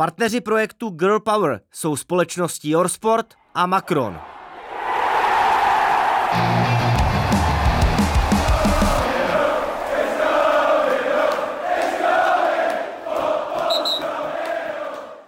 Partneři projektu Girl Power jsou společnosti Sport a Macron.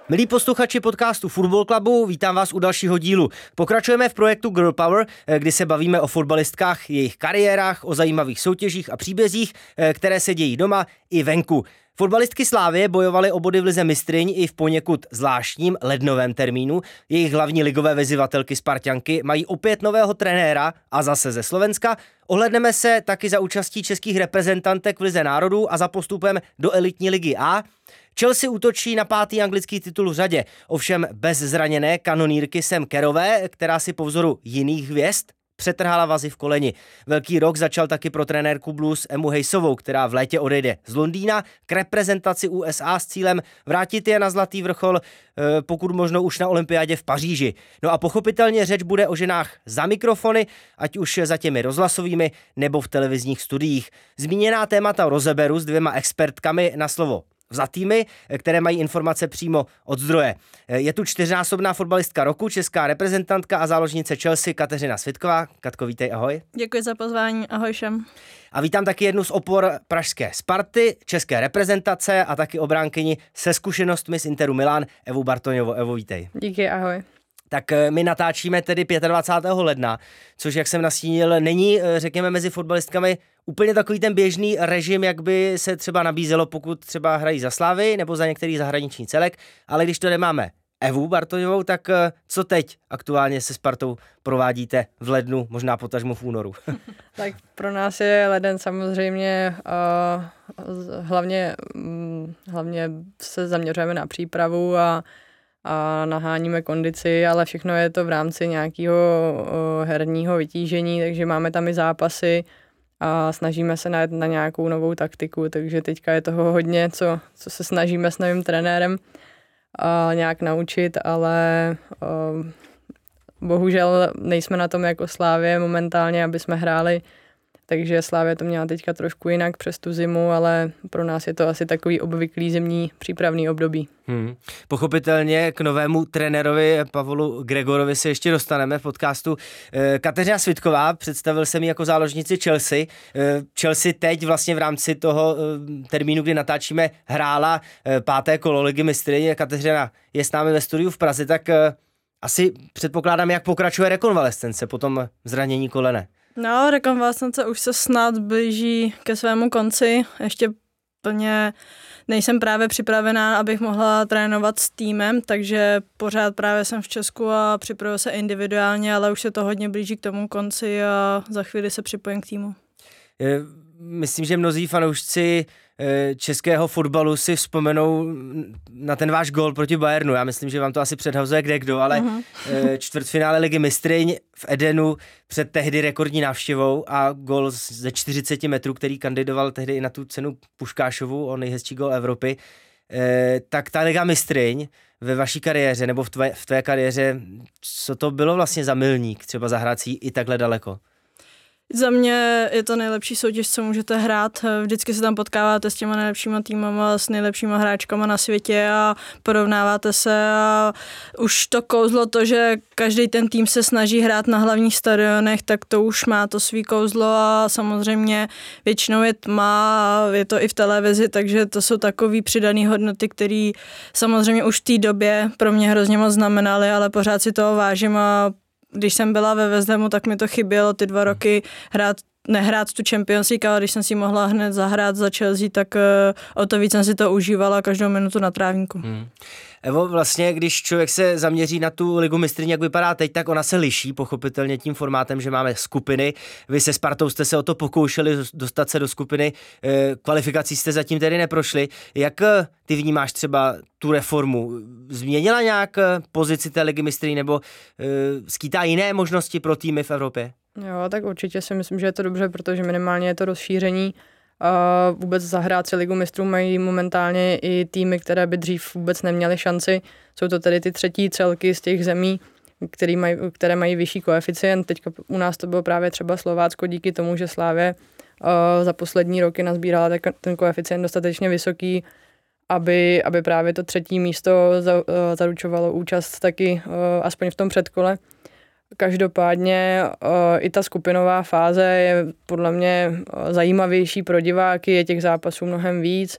Milí posluchači podcastu Football Clubu, vítám vás u dalšího dílu. Pokračujeme v projektu Girl Power, eh, kdy se bavíme o fotbalistkách, jejich kariérách, o zajímavých soutěžích a příbězích, eh, které se dějí doma i venku. Fotbalistky Slávě bojovaly o body v lize mistryň i v poněkud zvláštním lednovém termínu. Jejich hlavní ligové vezivatelky Spartianky mají opět nového trenéra a zase ze Slovenska. Ohledneme se taky za účastí českých reprezentantek v lize národů a za postupem do elitní ligy A. Chelsea útočí na pátý anglický titul v řadě, ovšem bez zraněné kanonírky Sam Kerové, která si po vzoru jiných hvězd přetrhala vazy v koleni. Velký rok začal taky pro trenérku Blues Emu Hejsovou, která v létě odejde z Londýna k reprezentaci USA s cílem vrátit je na zlatý vrchol, eh, pokud možno už na olympiádě v Paříži. No a pochopitelně řeč bude o ženách za mikrofony, ať už za těmi rozhlasovými nebo v televizních studiích. Zmíněná témata rozeberu s dvěma expertkami na slovo za týmy, které mají informace přímo od zdroje. Je tu čtyřnásobná fotbalistka roku, česká reprezentantka a záložnice Chelsea Kateřina Svitková. Katko, vítej, ahoj. Děkuji za pozvání, ahoj všem. A vítám taky jednu z opor pražské Sparty, české reprezentace a taky obránkyni se zkušenostmi z Interu Milan, Evu Bartoňovo. Evo, vítej. Díky, ahoj. Tak eh, my natáčíme tedy 25. ledna, což, jak jsem nastínil, není, eh, řekněme, mezi fotbalistkami úplně takový ten běžný režim, jak by se třeba nabízelo, pokud třeba hrají za Slavy nebo za některý zahraniční celek, ale když to nemáme Evu Bartoňovou, tak eh, co teď aktuálně se Spartou provádíte v lednu, možná potažmo v únoru? tak pro nás je leden samozřejmě uh, hlavně, um, hlavně se zaměřujeme na přípravu a a naháníme kondici, ale všechno je to v rámci nějakého herního vytížení, takže máme tam i zápasy a snažíme se najít na nějakou novou taktiku, takže teďka je toho hodně, co, co se snažíme s novým trenérem a nějak naučit, ale bohužel nejsme na tom jako Slávě momentálně, aby jsme hráli takže Slávě to měla teďka trošku jinak přes tu zimu, ale pro nás je to asi takový obvyklý zimní přípravný období. Hmm. Pochopitelně k novému trenérovi Pavlu Gregorovi se ještě dostaneme v podcastu. Eh, Kateřina Svitková, představil jsem ji jako záložnici Chelsea. Eh, Chelsea teď vlastně v rámci toho eh, termínu, kdy natáčíme, hrála páté kolo ligy mistry. Kateřina je s námi ve studiu v Praze, tak asi předpokládám, jak pokračuje rekonvalescence po tom zranění kolene. No, rekonvalescence už se snad blíží ke svému konci. Ještě plně nejsem právě připravená, abych mohla trénovat s týmem, takže pořád právě jsem v Česku a připravuji se individuálně, ale už se to hodně blíží k tomu konci a za chvíli se připojím k týmu. Myslím, že mnozí fanoušci Eh, českého fotbalu si vzpomenou na ten váš gol proti Bayernu. Já myslím, že vám to asi předhazuje kde kdo, ale uh-huh. čtvrtfinále ligy mistryň v Edenu před tehdy rekordní návštěvou a gol ze 40 metrů, který kandidoval tehdy i na tu cenu Puškášovu o nejhezčí gol Evropy. Eh, tak ta liga mistryň ve vaší kariéře nebo v tvé, v tvé kariéře, co to bylo vlastně za milník třeba zahrát si i takhle daleko? Za mě je to nejlepší soutěž, co můžete hrát. Vždycky se tam potkáváte s těma nejlepšíma týmama, s nejlepšíma hráčkama na světě a porovnáváte se a už to kouzlo to, že každý ten tým se snaží hrát na hlavních stadionech, tak to už má to svý kouzlo a samozřejmě většinou je tma a je to i v televizi, takže to jsou takové přidané hodnoty, které samozřejmě už v té době pro mě hrozně moc znamenaly, ale pořád si toho vážím a když jsem byla ve Vezdemu, tak mi to chybělo ty dva roky hrát nehrát tu Champions League, ale když jsem si mohla hned zahrát za Chelsea, tak uh, o to víc jsem si to užívala každou minutu na trávníku. Hmm. Evo, vlastně, když člověk se zaměří na tu ligu mistryň, jak vypadá teď, tak ona se liší pochopitelně tím formátem, že máme skupiny. Vy se Spartou jste se o to pokoušeli dostat se do skupiny, e, kvalifikací jste zatím tedy neprošli. Jak eh, ty vnímáš třeba tu reformu? Změnila nějak pozici té ligy mistryň nebo skýtá jiné možnosti pro týmy v Evropě? Jo, tak určitě si myslím, že je to dobře, protože minimálně je to rozšíření. A vůbec zahrát si ligu mistrů mají momentálně i týmy, které by dřív vůbec neměly šanci. Jsou to tedy ty třetí celky z těch zemí, který maj, které mají vyšší koeficient. Teď u nás to bylo právě třeba Slovácko díky tomu, že Slávě za poslední roky nazbírala ten koeficient dostatečně vysoký aby, aby právě to třetí místo za, zaručovalo účast taky aspoň v tom předkole. Každopádně i ta skupinová fáze je podle mě zajímavější pro diváky, je těch zápasů mnohem víc.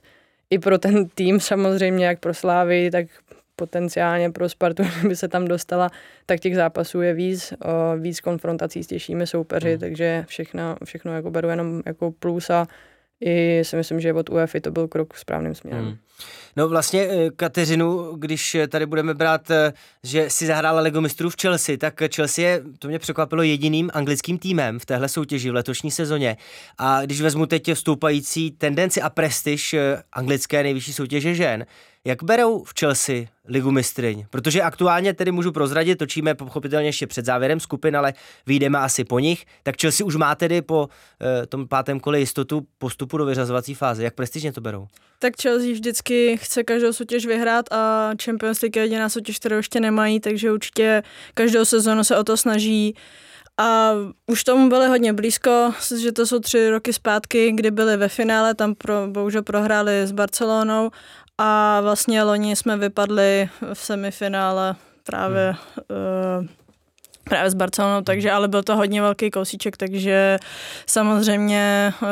I pro ten tým samozřejmě, jak pro Slávy, tak potenciálně pro Spartu, kdyby se tam dostala, tak těch zápasů je víc, víc konfrontací s těžšími soupeři, mm. takže všechno, všechno jako beru jenom jako plus a i si myslím, že od UEFI to byl krok správným směrem. Mm. No vlastně eh, Kateřinu, když tady budeme brát, eh, že si zahrála Ligu mistrů v Chelsea, tak Chelsea je, to mě překvapilo, jediným anglickým týmem v téhle soutěži v letošní sezóně. A když vezmu teď stoupající tendenci a prestiž eh, anglické nejvyšší soutěže žen, jak berou v Chelsea ligu mistryň? Protože aktuálně tedy můžu prozradit, točíme pochopitelně ještě před závěrem skupin, ale vyjdeme asi po nich. Tak Chelsea už má tedy po uh, tom pátém kole jistotu postupu do vyřazovací fáze. Jak prestižně to berou? Tak Chelsea vždycky chce každou soutěž vyhrát a Champions League je jediná soutěž, kterou ještě nemají, takže určitě každou sezónu se o to snaží. A už tomu byli hodně blízko, že to jsou tři roky zpátky, kdy byli ve finále, tam pro, bohužel prohráli s Barcelonou a vlastně loni jsme vypadli v semifinále právě hmm. uh, právě s Barcelonou, takže ale byl to hodně velký kousíček, takže samozřejmě uh,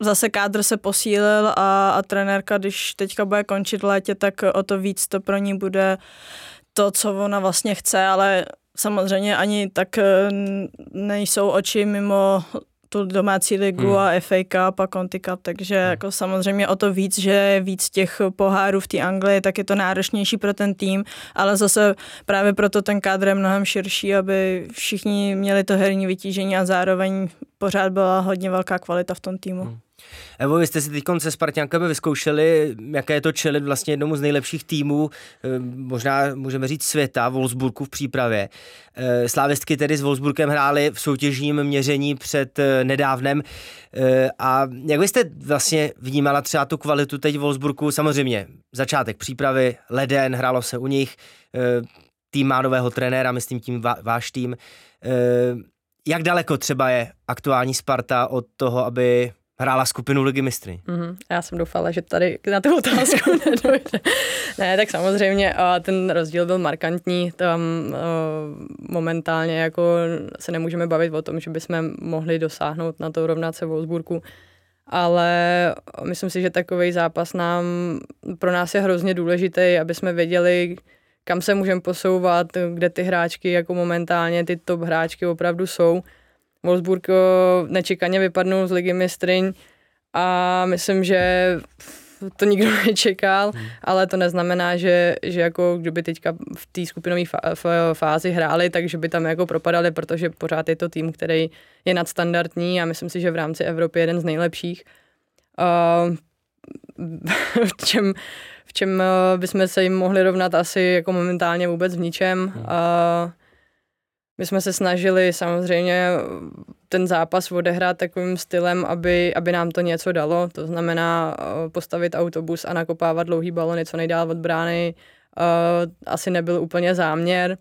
zase kádr se posílil a, a trenérka, když teďka bude končit v létě, tak o to víc to pro ní bude to, co ona vlastně chce, ale samozřejmě ani tak eh, nejsou oči mimo tu domácí ligu hmm. a FA Cup a Conti Cup, takže hmm. jako samozřejmě o to víc, že víc těch pohárů v té Anglii, tak je to náročnější pro ten tým, ale zase právě proto ten kádr je mnohem širší, aby všichni měli to herní vytížení a zároveň pořád byla hodně velká kvalita v tom týmu. Hmm. Evo, vy jste si teď se Spartiankami vyzkoušeli, jaké je to čelit vlastně jednomu z nejlepších týmů, eh, možná můžeme říct světa, Wolfsburgu v přípravě. Eh, slávistky tedy s Wolfsburgem hráli v soutěžním měření před eh, nedávnem. A jak byste vlastně vnímala třeba tu kvalitu teď Wolfsburgu? Samozřejmě začátek přípravy, leden, hrálo se u nich, tým má nového trenéra, myslím tím váš tým. Jak daleko třeba je aktuální Sparta od toho, aby hrála skupinu Ligy mistry. Mm-hmm. Já jsem doufala, že tady na tu otázku nedojde. ne, tak samozřejmě ten rozdíl byl markantní. Tam momentálně jako se nemůžeme bavit o tom, že bychom mohli dosáhnout na to rovnat se Wolfsburgu. Ale myslím si, že takový zápas nám pro nás je hrozně důležitý, aby jsme věděli, kam se můžeme posouvat, kde ty hráčky jako momentálně ty top hráčky opravdu jsou Wolfsburg nečekaně vypadnul z ligy mistryň a myslím, že to nikdo nečekal, hmm. ale to neznamená, že, že jako kdyby teďka v té skupinové fázi hráli, takže by tam jako propadali, protože pořád je to tým, který je nadstandardní a myslím si, že v rámci Evropy je jeden z nejlepších. Uh, v čem, v čem bychom se jim mohli rovnat asi jako momentálně vůbec v ničem. Hmm. Uh, my jsme se snažili samozřejmě ten zápas odehrát takovým stylem, aby, aby nám to něco dalo. To znamená eh, postavit autobus a nakopávat dlouhý balony co nejdál od brány. Eh, asi nebyl úplně záměr.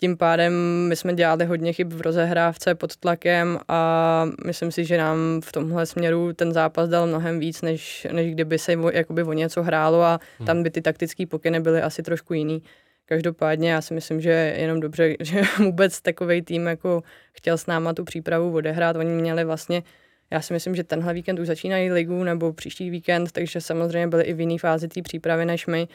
Tím pádem my jsme dělali hodně chyb v rozehrávce pod tlakem a myslím si, že nám v tomhle směru ten zápas dal mnohem víc, než, než kdyby se jakoby o něco hrálo a hmm. tam by ty taktické pokyny byly asi trošku jiný. Každopádně já si myslím, že je jenom dobře, že vůbec takový tým jako chtěl s náma tu přípravu odehrát. Oni měli vlastně, já si myslím, že tenhle víkend už začínají ligu nebo příští víkend, takže samozřejmě byli i v jiné fázi té přípravy než my.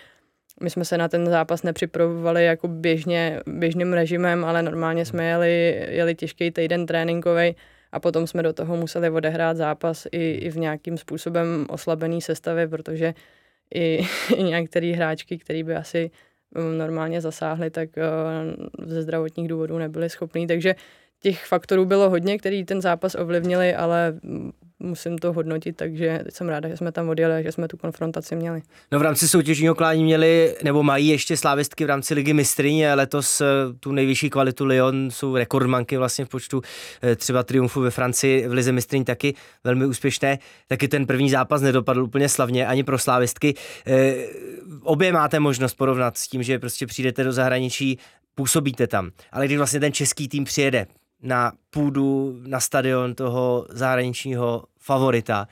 My jsme se na ten zápas nepřipravovali jako běžně, běžným režimem, ale normálně jsme jeli, jeli těžký týden tréninkový a potom jsme do toho museli odehrát zápas i, i v nějakým způsobem oslabený sestavě, protože i, i některé hráčky, které by asi normálně zasáhli, tak uh, ze zdravotních důvodů nebyli schopní. Takže těch faktorů bylo hodně, který ten zápas ovlivnili, ale musím to hodnotit, takže jsem ráda, že jsme tam odjeli a že jsme tu konfrontaci měli. No v rámci soutěžního klání měli, nebo mají ještě slávistky v rámci ligy mistryně, letos eh, tu nejvyšší kvalitu Lyon jsou rekordmanky vlastně v počtu eh, třeba triumfu ve Francii, v lize mistryň taky velmi úspěšné, taky ten první zápas nedopadl úplně slavně ani pro slávistky. Eh, obě máte možnost porovnat s tím, že prostě přijdete do zahraničí, působíte tam. Ale když vlastně ten český tým přijede na půdu, na stadion toho zahraničního favorita,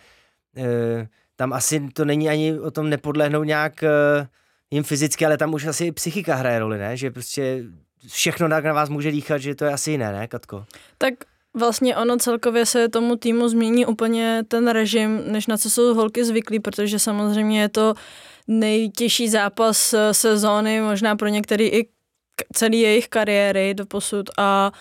eh, tam asi to není ani o tom nepodlehnout nějak uh, jim fyzicky, ale tam už asi psychika hraje roli, ne? Že prostě všechno tak na vás může dýchat, že to je asi jiné, ne, Katko? Tak Vlastně ono celkově se tomu týmu změní úplně ten režim, než na co jsou holky zvyklí, protože samozřejmě je to nejtěžší zápas eh, sezóny, možná pro některý i celý jejich kariéry do posud a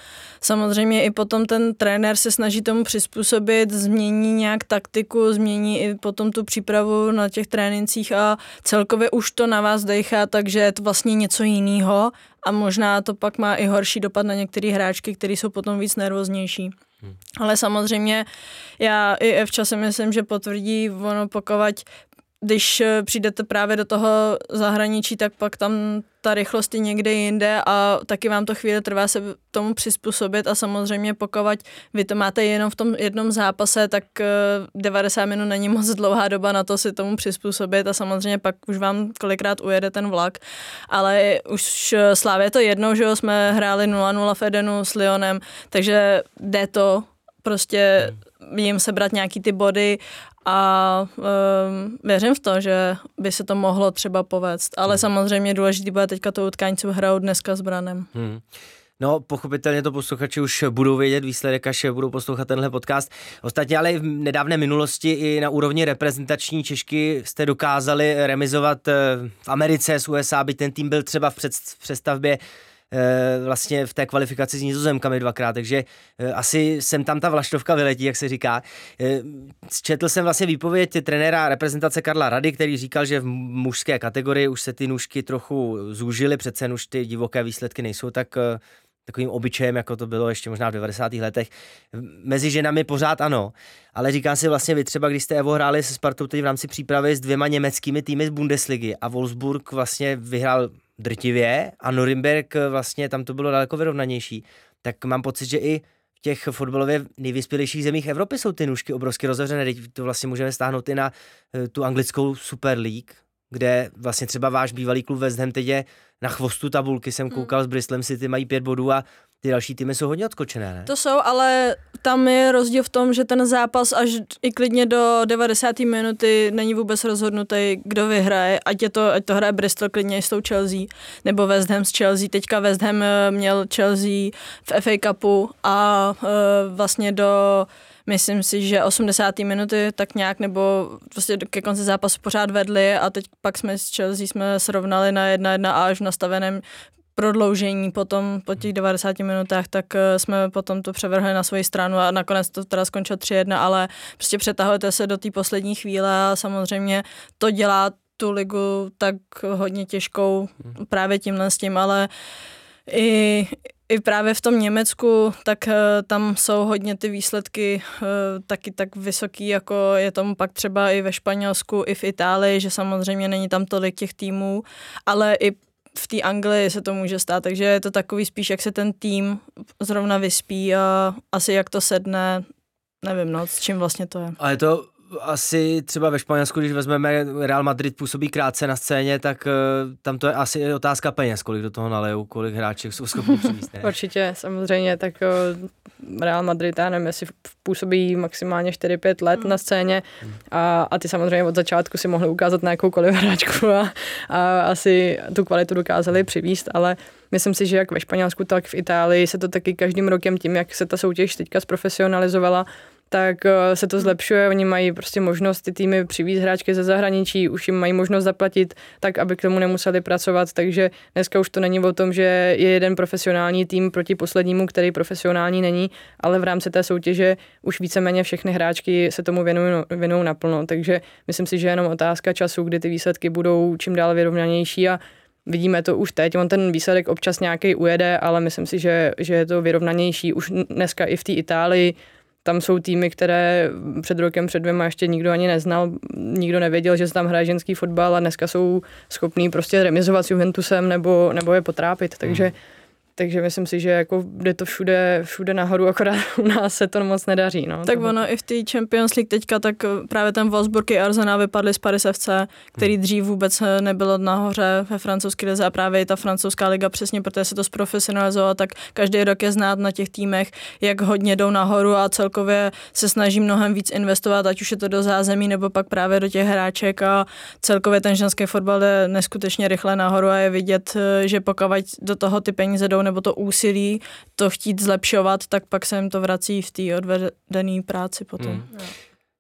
samozřejmě i potom ten trenér se snaží tomu přizpůsobit, změní nějak taktiku, změní i potom tu přípravu na těch trénincích a celkově už to na vás dejchá, takže je to vlastně něco jiného a možná to pak má i horší dopad na některé hráčky, které jsou potom víc nervóznější. Hmm. Ale samozřejmě já i Evča si myslím, že potvrdí ono pokud když eh, přijdete právě do toho zahraničí, tak pak tam ta rychlost je někde jinde a taky vám to chvíli trvá se tomu přizpůsobit a samozřejmě pokud vy to máte jenom v tom jednom zápase, tak 90 eh, minut není moc dlouhá doba na to si tomu přizpůsobit a samozřejmě pak už vám kolikrát ujede ten vlak, ale už eh, Slávě to jednou, že jo, jsme hráli 0-0 v Edenu s Lyonem, takže jde to prostě jim sebrat nějaký ty body a um, věřím v to, že by se to mohlo třeba povést. Ale hmm. samozřejmě důležité bude teďka to utkání, co hrajou dneska s Branem. Hmm. No, pochopitelně to posluchači už budou vědět výsledek, až budou poslouchat tenhle podcast. Ostatně ale v nedávné minulosti i na úrovni reprezentační Češky jste dokázali remizovat eh, v Americe s USA, by ten tým byl třeba v přestavbě Eh, vlastně v té kvalifikaci s nizozemkami dvakrát, takže eh, asi jsem tam ta vlaštovka vyletí, jak se říká. Eh, četl jsem vlastně výpověď trenéra reprezentace Karla Rady, který říkal, že v mužské kategorii už se ty nůžky trochu zúžily, přece už ty divoké výsledky nejsou tak takovým obyčejem, jako to bylo ještě možná v 90. letech. Mezi ženami pořád ano, ale říkám si vlastně vy třeba, když jste Evo hráli se Spartou teď v rámci přípravy s dvěma německými týmy z Bundesligy a Wolfsburg vlastně vyhrál drtivě a Norimberg eh, vlastně tam to bylo daleko vyrovnanější, tak mám pocit, že i v těch fotbalově nejvyspělejších zemích Evropy jsou ty nůžky obrovsky rozevřené. Teď to vlastně můžeme stáhnout i na eh, tu anglickou Super League, kde vlastně třeba váš bývalý klub West Ham teď je na chvostu tabulky, jsem hmm. koukal hmm. s Bristolem City, mají pět bodů a ty další týmy jsou hodně odskočené, ne? To jsou, ale tam je rozdíl v tom, že ten zápas až i klidně do 90. minuty není vůbec rozhodnutý, kdo vyhraje, ať, je to, ať to hraje Bristol klidně s tou Chelsea, nebo West Ham s Chelsea. Teďka West Ham eh, měl Chelsea v FA Cupu a uh, vlastně do myslím si, že 80. minuty tak nějak, nebo prostě ke konci zápasu pořád vedli a teď pak jsme s Chelsea jsme srovnali na 1-1 a až v nastaveném prodloužení potom po těch 90 minutách, tak eh, jsme potom to převrhli na svoji stranu a nakonec to teda skončilo 3-1, ale prostě přetahujete se do té poslední chvíle a samozřejmě to dělá tu ligu tak hodně těžkou mhm. právě tímhle s tím, ale i, i právě v tom Německu, tak uh, tam jsou hodně ty výsledky uh, taky tak vysoký, jako je tomu pak třeba i ve Španělsku, i v Itálii, že samozřejmě není tam tolik těch týmů, ale i v té Anglii se to může stát, takže je to takový spíš, jak se ten tým zrovna vyspí a asi jak to sedne, nevím no, s čím vlastně to je. A je to asi třeba ve Španělsku, když vezmeme Real Madrid působí krátce na scéně, tak uh, tam to je asi otázka peněz, kolik do toho nalejou, kolik hráček jsou schopni přivést. Určitě, samozřejmě, tak uh, Real Madrid, já nevím, jestli působí maximálně 4-5 let mm. na scéně a, a ty samozřejmě od začátku si mohli ukázat na jakoukoliv hráčku a, a asi tu kvalitu dokázali přivíst, ale myslím si, že jak ve Španělsku, tak v Itálii se to taky každým rokem tím, jak se ta soutěž teďka zprofesionalizovala, tak eh, se to zlepšuje. Oni mají prostě možnost ty týmy přivízt hráčky ze zahraničí, už jim mají možnost zaplatit tak, aby k tomu nemuseli pracovat, takže dneska už to není o tom, že je jeden profesionální tým proti poslednímu, který profesionální není, ale v rámci té soutěže už víceméně všechny hráčky se tomu věnují, věnují naplno, takže myslím si, že je jenom otázka času, kdy ty výsledky budou čím dál vyrovnanější a Vidíme to už teď, on ten výsledek občas nějaký ujede, ale myslím si, že, že je to vyrovnanější. Už dneska i v té Itálii tam jsou týmy, které před rokem, před dvěma ještě nikdo ani neznal, nikdo nevěděl, že se tam hraje ženský fotbal a dneska jsou schopní prostě remizovat s Juventusem nebo, nebo je potrápit, takže takže myslím si, že jako jde to všude, všude nahoru, akorát u nás se to moc nedaří. No, tak ono i v té Champions League teďka, tak právě ten Wolfsburg i Arsenal vypadly z Paris FC, který hmm. dřív vůbec nebyl nahoře ve francouzské lize a právě i ta francouzská liga přesně, protože se to zprofesionalizovalo, tak každý rok je znát na těch týmech, jak hodně jdou nahoru a celkově se snaží mnohem víc investovat, ať už je to do zázemí nebo pak právě do těch hráček a celkově ten ženský fotbal je neskutečně rychle nahoru a je vidět, že pokud do toho ty peníze jdou nebo to úsilí to chtít zlepšovat, tak pak se jim to vrací v té odvedené práci potom. Mm.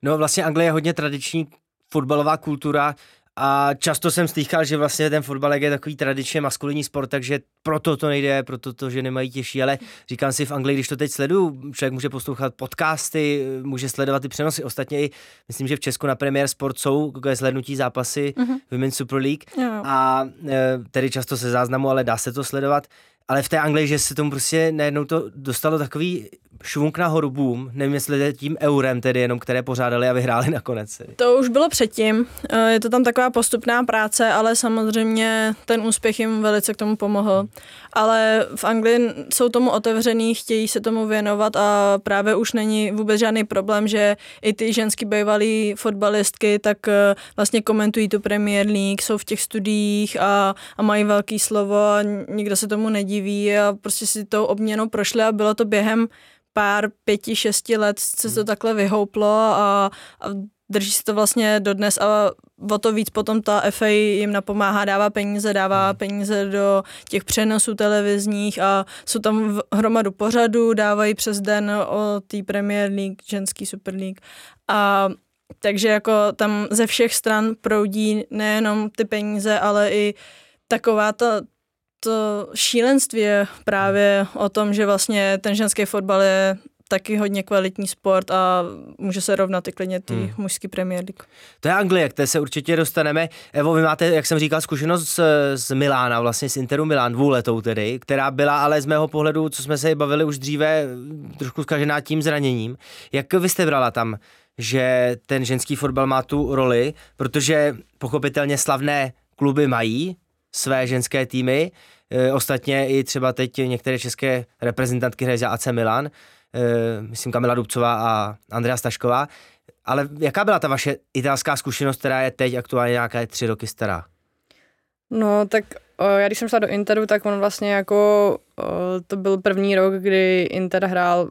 No vlastně Anglie je hodně tradiční fotbalová kultura a často jsem slýchal, že vlastně ten fotbal je takový tradičně maskulinní sport, takže proto to nejde, proto to, že nemají těžší, ale říkám si v Anglii, když to teď sleduju, člověk může poslouchat podcasty, může sledovat ty přenosy. Ostatně i, myslím, že v Česku na Premier Sport jsou zhlednutí zápasy uh-huh. Women's Super League jo. a e, tedy často se záznamu, ale dá se to sledovat ale v té Anglii, že se tomu prostě najednou to dostalo takový švunk nahoru, boom. Nevím, jestli tím eurem tedy jenom, které pořádali a vyhráli nakonec. To už bylo předtím. Eh, je to tam taková postupná práce, ale samozřejmě ten úspěch jim velice k tomu pomohl. Ale v Anglii jsou tomu otevřený, chtějí se tomu věnovat a právě už není vůbec žádný problém, že i ty ženský bývalý fotbalistky tak eh, vlastně komentují tu Premier League, jsou v těch studiích a, a mají velký slovo a nikdo se tomu nediví a prostě si tou obměnou prošli a bylo to během pár, pěti, šesti let se to hmm. takhle vyhouplo a, a drží se to vlastně dodnes a o to víc potom ta FA jim napomáhá, dává peníze, dává hmm. peníze do těch přenosů televizních a jsou tam hromadu pořadů, dávají přes den o té Premier League, ženský Super League a takže jako tam ze všech stran proudí nejenom ty peníze, ale i taková ta, to šílenství je právě o tom, že vlastně ten ženský fotbal je taky hodně kvalitní sport a může se rovnat i klidně ty hmm. mužský Premier League. To je Anglie, které se určitě dostaneme. Evo, vy máte, jak jsem říkal, zkušenost z, z Milána, vlastně z Interu Milán, dvouletou tedy, která byla ale z mého pohledu, co jsme se bavili už dříve, trošku zkažená tím zraněním. Jak vy jste brala tam, že ten ženský fotbal má tu roli, protože pochopitelně slavné kluby mají své ženské týmy, e, ostatně i třeba teď některé české reprezentantky hrají za AC Milan, e, myslím Kamila Dubcová a Andrea Stašková, ale jaká byla ta vaše italská zkušenost, která je teď aktuálně nějaké tři roky stará? No, tak já když jsem šla do Interu, tak on vlastně jako, to byl první rok, kdy Inter hrál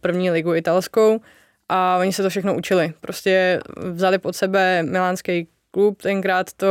první ligu italskou a oni se to všechno učili. Prostě vzali pod sebe milánský klub, tenkrát to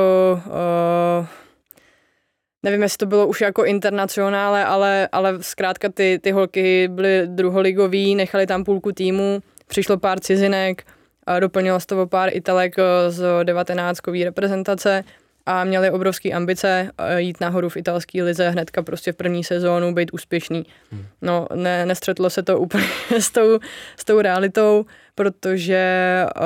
nevím, jestli to bylo už jako internacionále, ale, ale zkrátka ty, ty holky byly druholigový, nechali tam půlku týmu, přišlo pár cizinek, a doplnilo z toho pár Italek eh, z 19 reprezentace a měli obrovské ambice eh, jít nahoru v italské lize hnedka prostě v první sezónu, být úspěšný. Hmm. No, ne, nestřetlo se to úplně s tou, s tou realitou, protože uh,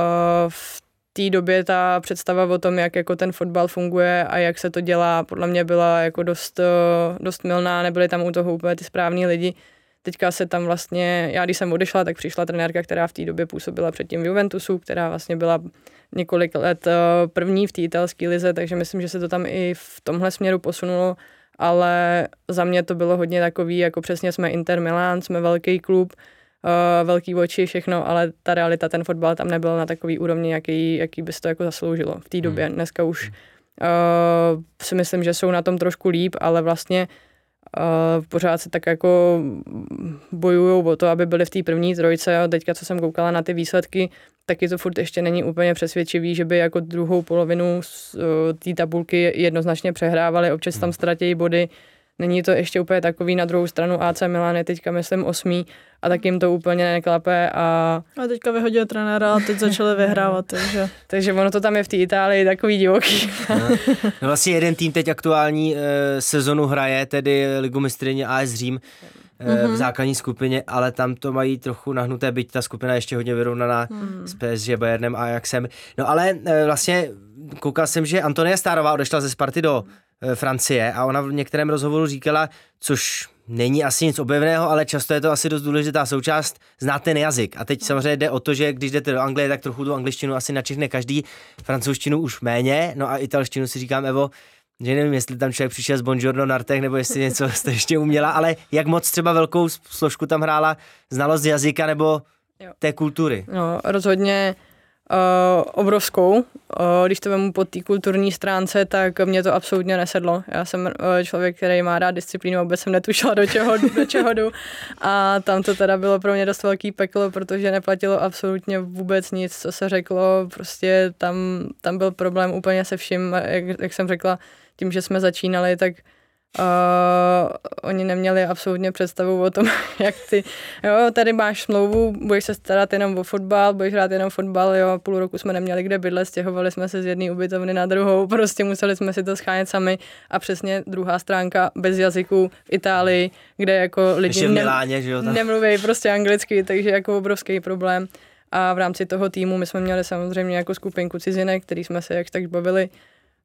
v té době ta představa o tom, jak jako ten fotbal funguje a jak se to dělá, podle mě byla jako dost, eh, dost milná, nebyly tam u toho úplně ty správní lidi. Teďka se tam vlastně, já když jsem odešla, tak přišla trenérka, která v té době působila předtím v Juventusu, která vlastně byla několik let eh, první v té italské lize, takže myslím, že se to tam i v tomhle směru posunulo, ale za mě to bylo hodně takový, jako přesně jsme Inter Milan, jsme velký klub, uh, velký oči, všechno, ale ta realita, ten fotbal tam nebyl na takový úrovni, jaký, jaký by se to jako zasloužilo v té hmm. době. Dneska už uh, si myslím, že jsou na tom trošku líp, ale vlastně uh, pořád se tak jako bojují o to, aby byli v té první trojce a teďka, co jsem koukala na ty výsledky, taky to furt ještě není úplně přesvědčivý, že by jako druhou polovinu uh, té tabulky jednoznačně přehrávali, občas tam hmm. ztratí body, Není to ještě úplně takový na druhou stranu AC Milan je teďka myslím osmý a tak jim to úplně neklape a... A teďka vyhodil trenéra a teď začali vyhrávat, takže... takže ono to tam je v té Itálii takový divoký. no, no vlastně jeden tým teď aktuální e, sezonu hraje, tedy Ligu mistrině AS Řím mm-hmm. v mhm. základní skupině, ale tam to mají trochu nahnuté, byť ta skupina ještě hodně vyrovnaná mm. s PSG, Bayernem a Ajaxem. No ale e, vlastně koukal jsem, že Antonia Stárová odešla ze Sparty do Eh, Francie a ona v některém rozhovoru říkala, což není asi nic objevného, ale často je to asi dost důležitá součást, znát ten jazyk. A teď samozřejmě jde o to, že když jdete do Anglie, tak trochu tu angličtinu asi načichne každý, francouzštinu už méně, no a italštinu si říkám, Evo, že nevím, jestli tam člověk přišel z Bonjourno na Artech, nebo jestli něco jste ještě uměla, ale jak moc třeba velkou složku tam hrála znalost jazyka nebo jo. té kultury? No, rozhodně uh, obrovskou. Uh, když to vemu po té kulturní stránce, tak mě to absolutně nesedlo. Já jsem uh, člověk, který má rád disciplínu, vůbec jsem netušila, do čeho, do čeho jdu. A tam to teda bylo pro mě dost velký peklo, protože neplatilo absolutně vůbec nic, co se řeklo. Prostě tam, tam byl problém úplně se vším. Jak, jak jsem řekla, tím, že jsme začínali, tak Uh, oni neměli absolutně představu o tom, jak ty, jo, tady máš smlouvu, budeš se starat jenom o fotbal, budeš hrát jenom fotbal, jo, půl roku jsme neměli kde bydlet, stěhovali jsme se z jedné ubytovny na druhou, prostě museli jsme si to schánět sami a přesně druhá stránka bez jazyku v Itálii, kde jako lidi ne, Miláně, že jo, nemluví prostě anglicky, takže jako obrovský problém. A v rámci toho týmu my jsme měli samozřejmě jako skupinku cizinek, který jsme se jak tak bavili,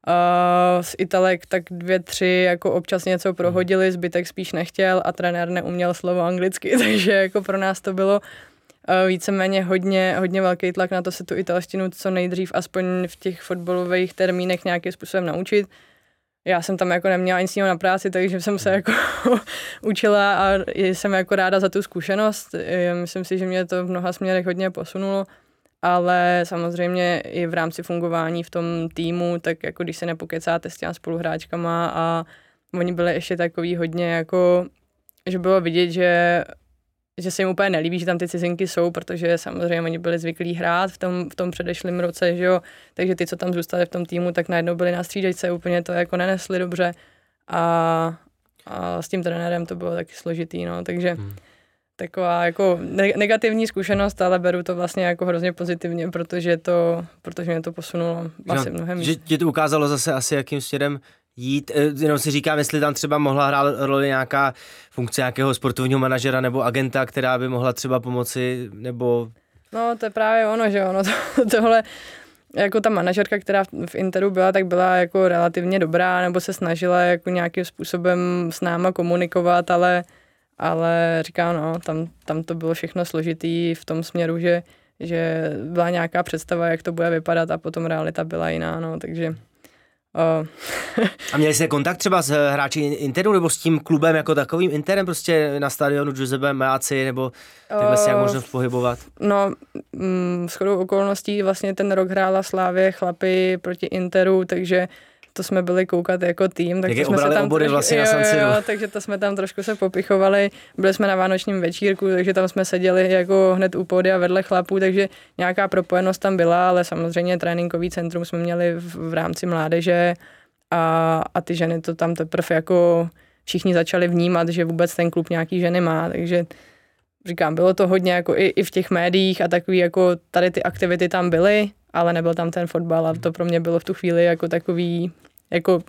Uh, z Italek tak dvě, tři jako občas něco prohodili, zbytek spíš nechtěl a trenér neuměl slovo anglicky, takže jako pro nás to bylo uh, víceméně hodně, hodně velký tlak na to se tu italštinu co nejdřív aspoň v těch fotbalových termínech nějakým způsobem naučit. Já jsem tam jako neměla nic jiného na práci, takže jsem se jako učila a jsem jako ráda za tu zkušenost. Myslím si, že mě to v mnoha směrech hodně posunulo ale samozřejmě i v rámci fungování v tom týmu, tak jako když se nepokecáte s těma spoluhráčkama a oni byli ještě takový hodně jako, že bylo vidět, že že se jim úplně nelíbí, že tam ty cizinky jsou, protože samozřejmě oni byli zvyklí hrát v tom, v tom předešlém roce, že jo, takže ty, co tam zůstali v tom týmu, tak najednou byli na střídačce, úplně to jako nenesli dobře. A, a s tím trenérem to bylo taky složitý, no, takže hmm taková jako negativní zkušenost, ale beru to vlastně jako hrozně pozitivně, protože to, protože mě to posunulo asi no, mnohem Že ti to ukázalo zase asi, jakým směrem jít, eh, jenom si říkám, jestli tam třeba mohla hrát roli nějaká funkce nějakého sportovního manažera nebo agenta, která by mohla třeba pomoci, nebo... No, to je právě ono, že ono, to, tohle, jako ta manažerka, která v Interu byla, tak byla jako relativně dobrá, nebo se snažila jako nějakým způsobem s náma komunikovat, ale ale říkám, no, tam, tam to bylo všechno složitý v tom směru, že, že byla nějaká představa, jak to bude vypadat a potom realita byla jiná, no, takže... Uh. a měli jste kontakt třeba s hráči Interu nebo s tím klubem jako takovým Interem prostě na stadionu Giuseppe Meazzi nebo takhle si jak možno pohybovat? No, mm, shodou okolností vlastně ten rok hrála Slávě chlapy proti Interu, takže to jsme byli koukat jako tým. Tak jsme se tam trošku, vlastně jo, na jo, takže to jsme tam trošku se popichovali. Byli jsme na vánočním večírku, takže tam jsme seděli jako hned u pódia vedle chlapů, takže nějaká propojenost tam byla, ale samozřejmě tréninkový centrum jsme měli v, v rámci mládeže a, a ty ženy to tam teprve jako všichni začali vnímat, že vůbec ten klub nějaký ženy má, takže říkám, bylo to hodně jako i, i v těch médiích a takový jako tady ty aktivity tam byly, ale nebyl tam ten fotbal a to pro mě bylo v tu chvíli jako takový, jako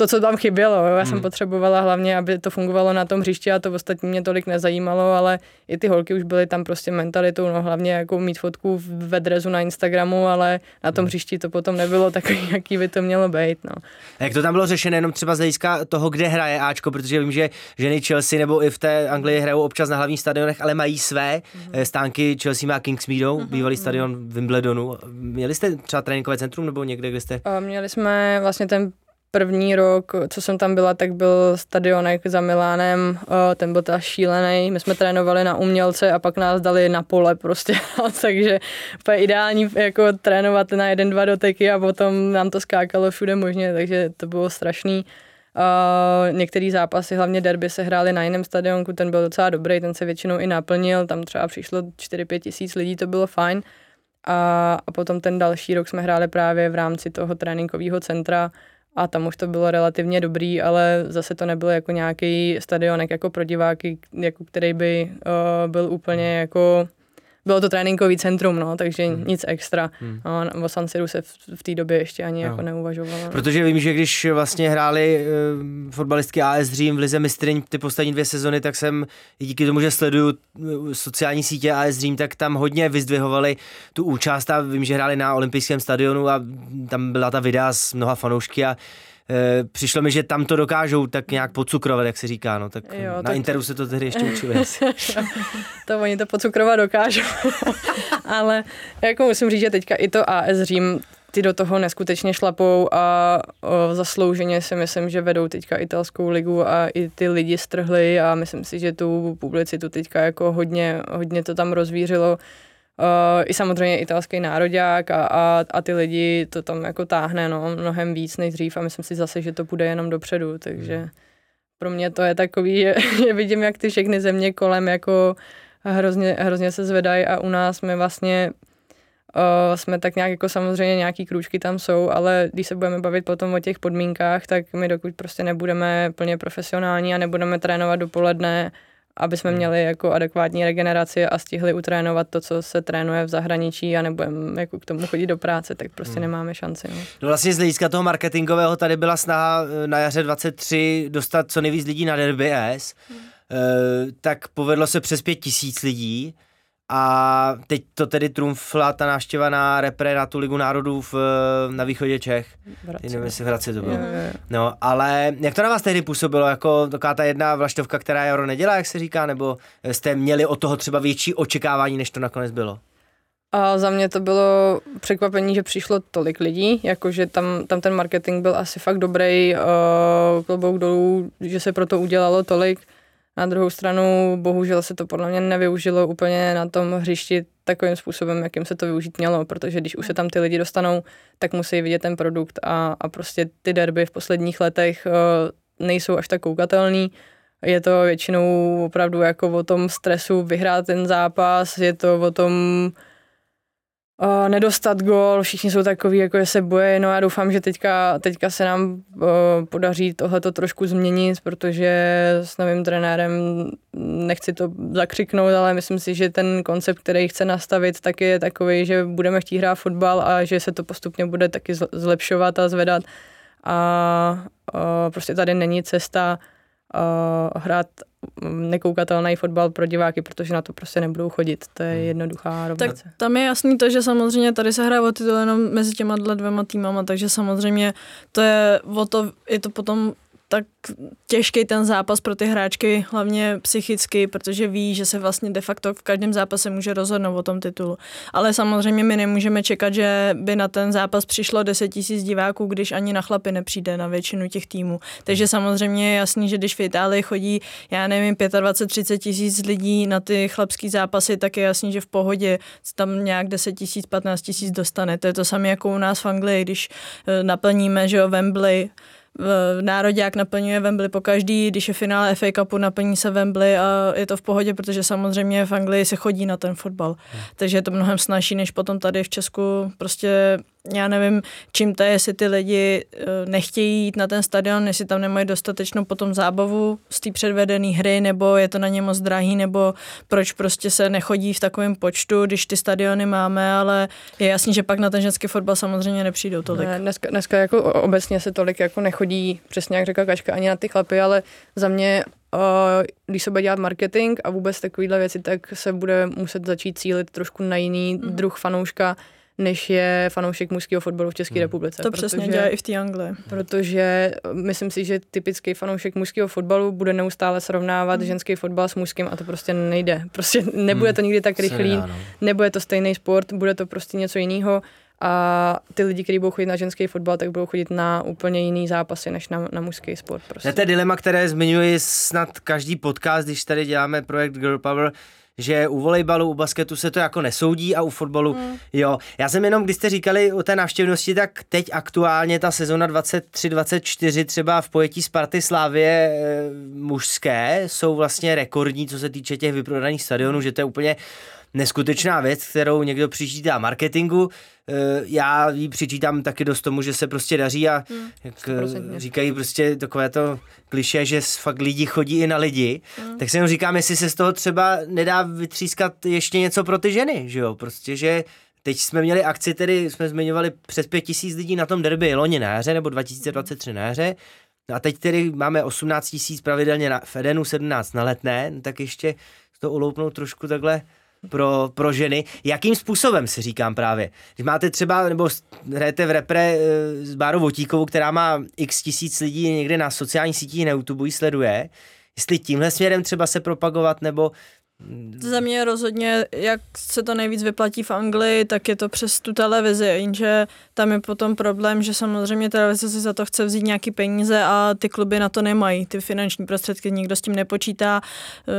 to, co tam chybělo. Jo. Já hmm. jsem potřebovala hlavně, aby to fungovalo na tom hřišti a to ostatní mě tolik nezajímalo, ale i ty holky už byly tam prostě mentalitou, no hlavně jako mít fotku ve drezu na Instagramu, ale na tom hmm. hřišti to potom nebylo takový, jaký by to mělo být. No. A jak to tam bylo řešeno jenom třeba z hlediska toho, kde hraje Ačko, protože vím, že ženy Chelsea nebo i v té Anglii hrajou občas na hlavních stadionech, ale mají své hmm. stánky. Chelsea má Kings Meadow, hmm. bývalý stadion Wimbledonu. Měli jste třeba tréninkové centrum nebo někde, kde jste? Měli jsme vlastně ten první rok, co jsem tam byla, tak byl stadionek za Milánem, ten byl teda šílený. My jsme trénovali na umělce a pak nás dali na pole prostě, takže úplně ideální jako trénovat na jeden, dva doteky a potom nám to skákalo všude možně, takže to bylo strašný. Uh, některé zápasy, hlavně derby, se hrály na jiném stadionku, ten byl docela dobrý, ten se většinou i naplnil, tam třeba přišlo 4-5 tisíc lidí, to bylo fajn. A, a potom ten další rok jsme hráli právě v rámci toho tréninkového centra, a tam už to bylo relativně dobrý, ale zase to nebyl jako nějaký stadionek jako pro diváky, jako který by uh, byl úplně jako bylo to tréninkový centrum, no, takže hmm. nic extra. Hmm. No, o San Siru se v, v té době ještě ani no. jako neuvažovalo. Protože vím, že když vlastně hráli uh, fotbalistky AS Řím v Lize mistryň ty poslední dvě sezony, tak jsem díky tomu, že sleduju eh, sociální sítě AS Řím, tak tam hodně vyzdvihovali tu účast a vím, že hráli na olympijském stadionu a tam byla ta videa s mnoha fanoušky a e, přišlo mi, že tam to dokážou tak nějak podcukrovat, jak se říká, no, tak jo, na tak... Interu se to tehdy ještě učili. to oni to podcukrovat dokážou, ale jako musím říct, že teďka i to AS Řím ty do toho neskutečně šlapou a o, zaslouženě si myslím, že vedou teďka italskou ligu a i ty lidi strhli a myslím si, že tu publicitu teďka jako hodně, hodně to tam rozvířilo. Uh, I samozřejmě italský národák a, a, a ty lidi to tam jako táhne no, mnohem víc než dřív a myslím si zase, že to bude jenom dopředu, takže hmm. pro mě to je takový, že, že vidím, jak ty všechny země kolem jako hrozně, hrozně se zvedají a u nás my vlastně Uh, jsme tak nějak jako samozřejmě nějaký krůčky tam jsou, ale když se budeme bavit potom o těch podmínkách, tak my dokud prostě nebudeme plně profesionální a nebudeme trénovat dopoledne, aby jsme hmm. měli jako adekvátní regeneraci a stihli utrénovat to, co se trénuje v zahraničí a nebudeme jako k tomu chodit do práce, tak prostě hmm. nemáme šanci. No. no vlastně z hlediska toho marketingového tady byla snaha eh, na jaře 23 dostat co nejvíc lidí na Derby S, hmm. uh, tak povedlo se přes pět tisíc lidí, a teď to tedy trumfla ta návštěva na repre na tu Ligu národů v, na východě Čech. Teď nevím, jestli v Hradci to bylo. Je, je. No, ale jak to na vás tehdy působilo? Jako taková ta jedna vlaštovka, která Jaro nedělá, jak se říká? Nebo jste měli od toho třeba větší očekávání, než to nakonec bylo? A za mě to bylo překvapení, že přišlo tolik lidí, jakože tam, tam ten marketing byl asi fakt dobrý, uh, klobouk dolů, že se pro to udělalo tolik. Na druhou stranu, bohužel se to podle mě nevyužilo úplně na tom hřišti takovým způsobem, jakým se to využít mělo, protože když už se tam ty lidi dostanou, tak musí vidět ten produkt a, a prostě ty derby v posledních letech uh, nejsou až tak koukatelný. Je to většinou opravdu jako o tom stresu vyhrát ten zápas, je to o tom uh, nedostat gol, všichni jsou takový, jako je se boje, no já doufám, že teďka, teďka se nám uh, podaří tohleto trošku změnit, protože s novým trenérem nechci to zakřiknout, ale myslím si, že ten koncept, který chce nastavit, tak je takový, že budeme chtít hrát fotbal a že se to postupně bude taky zlepšovat a zvedat. A uh, prostě tady není cesta uh, hrát nekoukatelný fotbal pro diváky, protože na to prostě nebudou chodit. To je hmm. jednoduchá rovnice. Tak tam je jasný to, že samozřejmě tady se hraje o titul jenom mezi těma dvěma týmama, takže samozřejmě to je o to, je to potom tak těžký ten zápas pro ty hráčky, hlavně psychicky, protože ví, že se vlastně de facto v každém zápase může rozhodnout o tom titulu. Ale samozřejmě my nemůžeme čekat, že by na ten zápas přišlo 10 tisíc diváků, když ani na chlapy nepřijde na většinu těch týmů. Takže samozřejmě je jasný, že když v Itálii chodí, já nevím, 25-30 tisíc lidí na ty chlapský zápasy, tak je jasný, že v pohodě tam nějak 10 tisíc, 15 tisíc dostane. To je to samé jako u nás v Anglii, když eh, naplníme, že jo, Wembley, Národák naplňuje Wembley po každý, když je finále FA Cupu, naplní se Wembley a je to v pohodě, protože samozřejmě v Anglii se chodí na ten fotbal. Hmm. Takže je to mnohem snažší, než potom tady v Česku prostě já nevím, čím to je, jestli ty lidi eh, nechtějí jít na ten stadion, jestli tam nemají dostatečnou potom zábavu z té předvedené hry, nebo je to na ně moc drahý, nebo proč prostě se nechodí v takovém počtu, když ty stadiony máme, ale je jasný, že pak na ten ženský fotbal samozřejmě nepřijdou tolik. Ne, dneska, dneska jako obecně se tolik jako nechodí, přesně jak řekla Kačka, ani na ty chlapy, ale za mě Uh, když se bude dělat marketing a vůbec takovéhle věci, tak se bude muset začít cílit trošku na jiný mm. druh fanouška, než je fanoušek mužského fotbalu v České hmm. republice. To protože, přesně dělá i v té Anglii. Protože myslím si, že typický fanoušek mužského fotbalu bude neustále srovnávat hmm. ženský fotbal s mužským a to prostě nejde. Prostě nebude hmm. to nikdy tak rychlý, no. nebude to stejný sport, bude to prostě něco jiného a ty lidi, kteří budou chodit na ženský fotbal, tak budou chodit na úplně jiný zápasy než na, na mužský sport. Prostě. To je dilema, které zmiňuji snad každý podcast, když tady děláme projekt Girl Power, že u volejbalu, u basketu se to jako nesoudí a u fotbalu, mm. jo. Já jsem jenom, když jste říkali o té návštěvnosti, tak teď aktuálně ta sezona 23-24 třeba v pojetí Sparty Slávě e, mužské jsou vlastně rekordní, co se týče těch vyprodaných stadionů, že to je úplně neskutečná věc, kterou někdo přičítá marketingu. Eh, já ji přičítám taky dost tomu, že se prostě daří a hmm, jak 100%. Eh, říkají prostě takové to kliše, že fakt lidi chodí i na lidi, hmm. tak si jenom říkám, jestli se z toho třeba nedá vytřískat ještě něco pro ty ženy, že jo, prostě, že Teď jsme měli akci, tedy jsme zmiňovali přes pět tisíc lidí na tom derby loni na jaře, nebo 2023 na jaře. No a teď tedy máme 18 tisíc pravidelně na Fedenu, 17 na letné, no tak ještě to uloupnout trošku takhle pro, pro ženy. Jakým způsobem si říkám právě? Když máte třeba, nebo hrajete v repre eh, s Bárou Votíkovou, která má x tisíc lidí někde na sociálních sítích na YouTube ji sleduje, jestli tímhle směrem třeba se propagovat, nebo Za mě rozhodně, jak se to nejvíc vyplatí v Anglii, tak je to přes tu televizi, jenže tam je potom problém, že samozřejmě televize si za to chce vzít nějaký peníze a ty kluby na to nemají, ty finanční prostředky, nikdo s tím nepočítá, eh,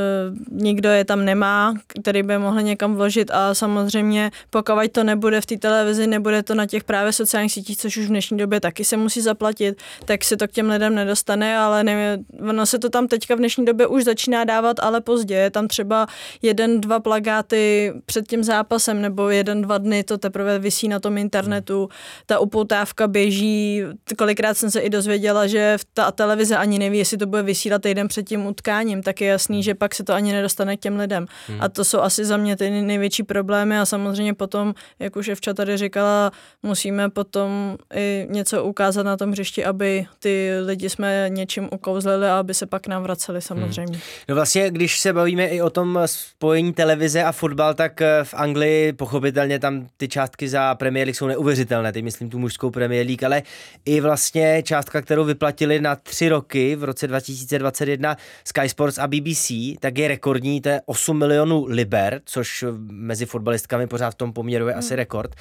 nikdo je tam nemá, který by mohl někam vložit a samozřejmě pokud to nebude v té televizi, nebude to na těch právě sociálních sítích, což už v dnešní době taky se musí zaplatit, tak se to k těm lidem nedostane, ale nevím, ono se to tam teďka v dnešní době už začíná dávat, ale pozdě, je tam třeba jeden, dva plagáty před tím zápasem nebo jeden, dva dny to teprve vysí na tom internetu. Ta upoutávka běží, kolikrát jsem se i dozvěděla, že ta televize ani neví, jestli to bude vysílat týden před tím utkáním, tak je jasný, že pak se to ani nedostane k těm lidem. Hmm. A to jsou asi za mě ty největší problémy a samozřejmě potom, jak už Evča tady říkala, musíme potom i něco ukázat na tom hřišti, aby ty lidi jsme něčím ukouzlili a aby se pak nám vraceli samozřejmě. Hmm. No vlastně, když se bavíme i o tom spojení televize a fotbal, tak eh, v Anglii pochopitelně tam ty částky za Premier League jsou neuvěřitelné, teď myslím tu mužskou Premier League, ale i vlastně částka, kterou vyplatili na tři roky v roce 2021 Sky Sports a BBC, tak je rekordní, to je 8 milionů liber, což mezi fotbalistkami pořád v tom poměru je hmm. asi rekord.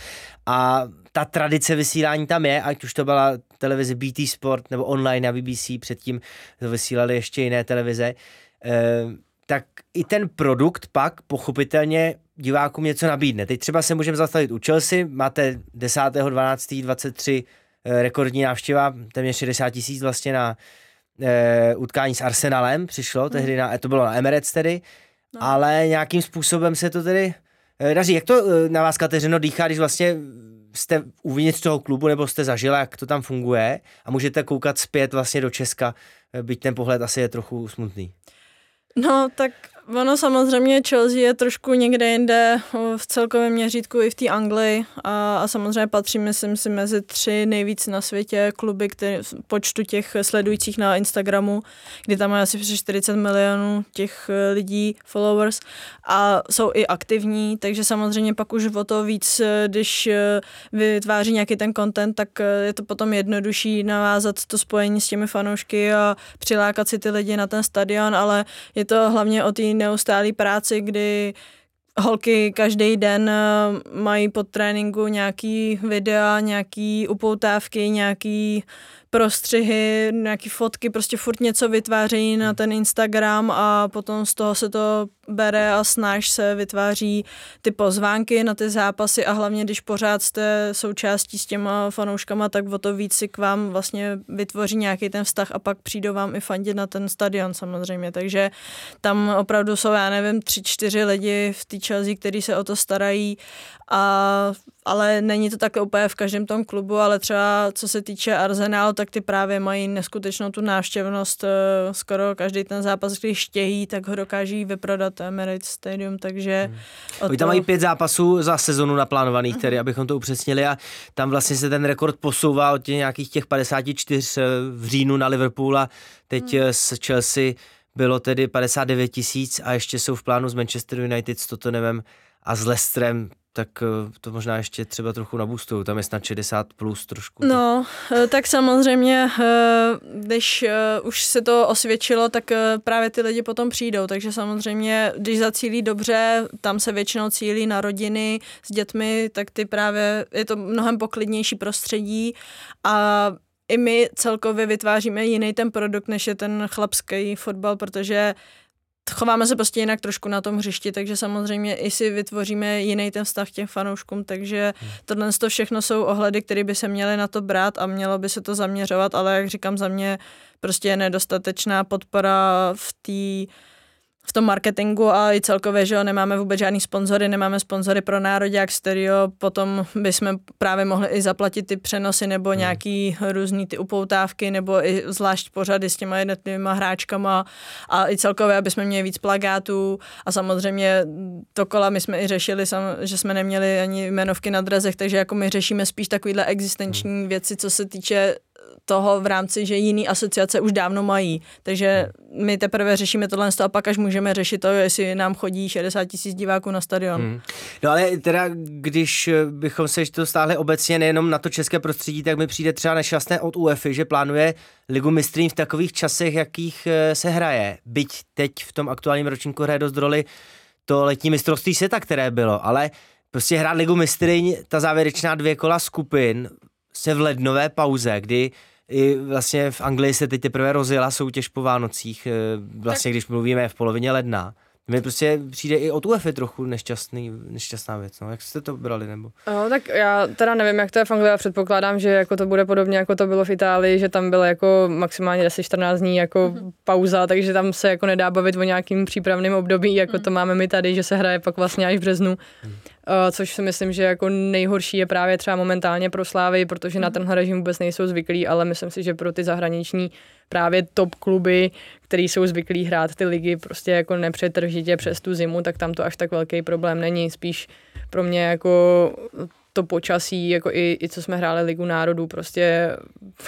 A ta tradice vysílání tam je, ať už to byla televize BT Sport nebo online na BBC, předtím to vysílali ještě jiné televize. E, tak i ten produkt pak pochopitelně divákům něco nabídne. Teď třeba se můžeme zastavit u Chelsea, máte 10.12.23 eh, rekordní návštěva, téměř 60 tisíc vlastně na e, utkání s Arsenalem přišlo, mm. tehdy na, to bylo na Emirates tedy, no. ale nějakým způsobem se to tedy e, daří. Jak to e, na vás, Kateřino, dýchá, když vlastně jste uvnitř toho klubu nebo jste zažila, jak to tam funguje a můžete koukat zpět vlastně do Česka, byť ten pohled asi je trochu smutný. No, tak Ono samozřejmě Chelsea je trošku někde jinde v celkovém měřítku i v té Anglii a, a samozřejmě patří, myslím si, mezi tři nejvíc na světě kluby, které počtu těch sledujících na Instagramu, kdy tam je asi přes 40 milionů těch e, lidí, followers a jsou i aktivní, takže samozřejmě pak už o to víc, e, když vytváří nějaký ten content, tak je to potom jednodušší navázat to spojení s těmi fanoušky a přilákat si ty lidi na ten stadion, ale je to hlavně o té neustálý práci, kdy holky každý den eh, mají pod tréninku nějaký videa, nějaký upoutávky, nějaký prostřihy, nějaký fotky, prostě furt něco vytvářejí na ten Instagram a potom z toho se to bere a snaž se vytváří ty pozvánky na ty zápasy a hlavně, když pořád jste součástí s těma fanouškama, tak o to víc si k vám vlastně vytvoří nějaký ten vztah a pak přijdou vám i fandit na ten stadion samozřejmě, takže tam opravdu jsou, já nevím, tři, čtyři lidi v té Chelsea, kteří se o to starají a ale není to tak úplně v každém tom klubu, ale třeba co se týče Arsenalu, tak ty právě mají neskutečnou tu návštěvnost. Eh, skoro každý ten zápas, když chtějí, tak ho dokáží vyprodat Emirates Stadium, takže... Hmm. Oni tam mají pět zápasů za sezonu naplánovaných, tedy, uh-huh. abychom to upřesnili a tam vlastně se ten rekord posouvá od těch nějakých těch 54 eh, v říjnu na Liverpool a teď uh-huh. s Chelsea bylo tedy 59 tisíc a ještě jsou v plánu z Manchester United s Tottenhamem a s Leicesterem tak eh, to možná ještě třeba trochu nabustují, tam je snad 60 plus trošku. No, eh, tak samozřejmě, eh, když už se to osvědčilo, tak právě ty lidi potom přijdou, takže samozřejmě, když zacílí dobře, tam se většinou cílí na rodiny s dětmi, tak ty právě, je to mnohem poklidnější prostředí a i my celkově vytváříme jiný ten produkt, než je ten chlapský fotbal, protože chováme se prostě jinak trošku na tom hřišti, takže samozřejmě i si vytvoříme jiný ten vztah k těm fanouškům, takže hmm. tohle to všechno jsou ohledy, které by se měly na to brát a mělo by se to zaměřovat, ale jak říkám, za mě prostě je nedostatečná podpora v té v tom marketingu a i celkově, že jo, nemáme vůbec žádný sponzory, nemáme sponzory pro Národák Stereo, potom bychom právě mohli i zaplatit ty přenosy nebo hmm. nějaký různý ty upoutávky nebo i zvlášť pořady s těma jednotlivými hráčkama a i celkově, aby jsme měli víc plagátů a samozřejmě to kola my jsme i řešili, že jsme neměli ani jmenovky na drezech, takže jako my řešíme spíš takovýhle existenční hmm. věci, co se týče toho v rámci, že jiný asociace už dávno mají. Takže my teprve řešíme tohle a pak až můžeme řešit to, jestli nám chodí 60 tisíc diváků na stadion. Hmm. No ale teda, když bychom se to stáhli obecně nejenom na to české prostředí, tak mi přijde třeba nešťastné od UEFI, že plánuje ligu mistrů v takových časech, jakých eh, se hraje. Byť teď v tom aktuálním ročníku hraje dost roli to letní mistrovství světa, které bylo, ale prostě hrát ligu mistryň, ta závěrečná dvě kola skupin se v lednové pauze, kdy i vlastně v Anglii se teď teprve rozjela soutěž po Vánocích, eh, vlastně když mluvíme v polovině ledna. Mi prostě přijde i od UEFA trochu nešťastný, nešťastná věc. No. Jak jste to brali? Nebo? No, tak já teda nevím, jak to je v Anglii, já předpokládám, že jako to bude podobně, jako to bylo v Itálii, že tam bylo jako maximálně 10-14 dní jako mm-hmm. pauza, takže tam se jako nedá bavit o nějakým přípravným období, jako mm. to máme my tady, že se hraje pak vlastně až v březnu. Mm. Uh, což si myslím, že jako nejhorší je právě třeba momentálně pro Slávy, protože mm. na mhm. tenhle režim vůbec nejsou zvyklí, ale myslím si, že pro ty zahraniční právě top kluby, který jsou zvyklí hrát ty ligy prostě jako nepřetržitě přes tu zimu, tak tam to až tak velký problém není. Spíš pro mě jako to počasí, jako i, i co jsme hráli Ligu národů, prostě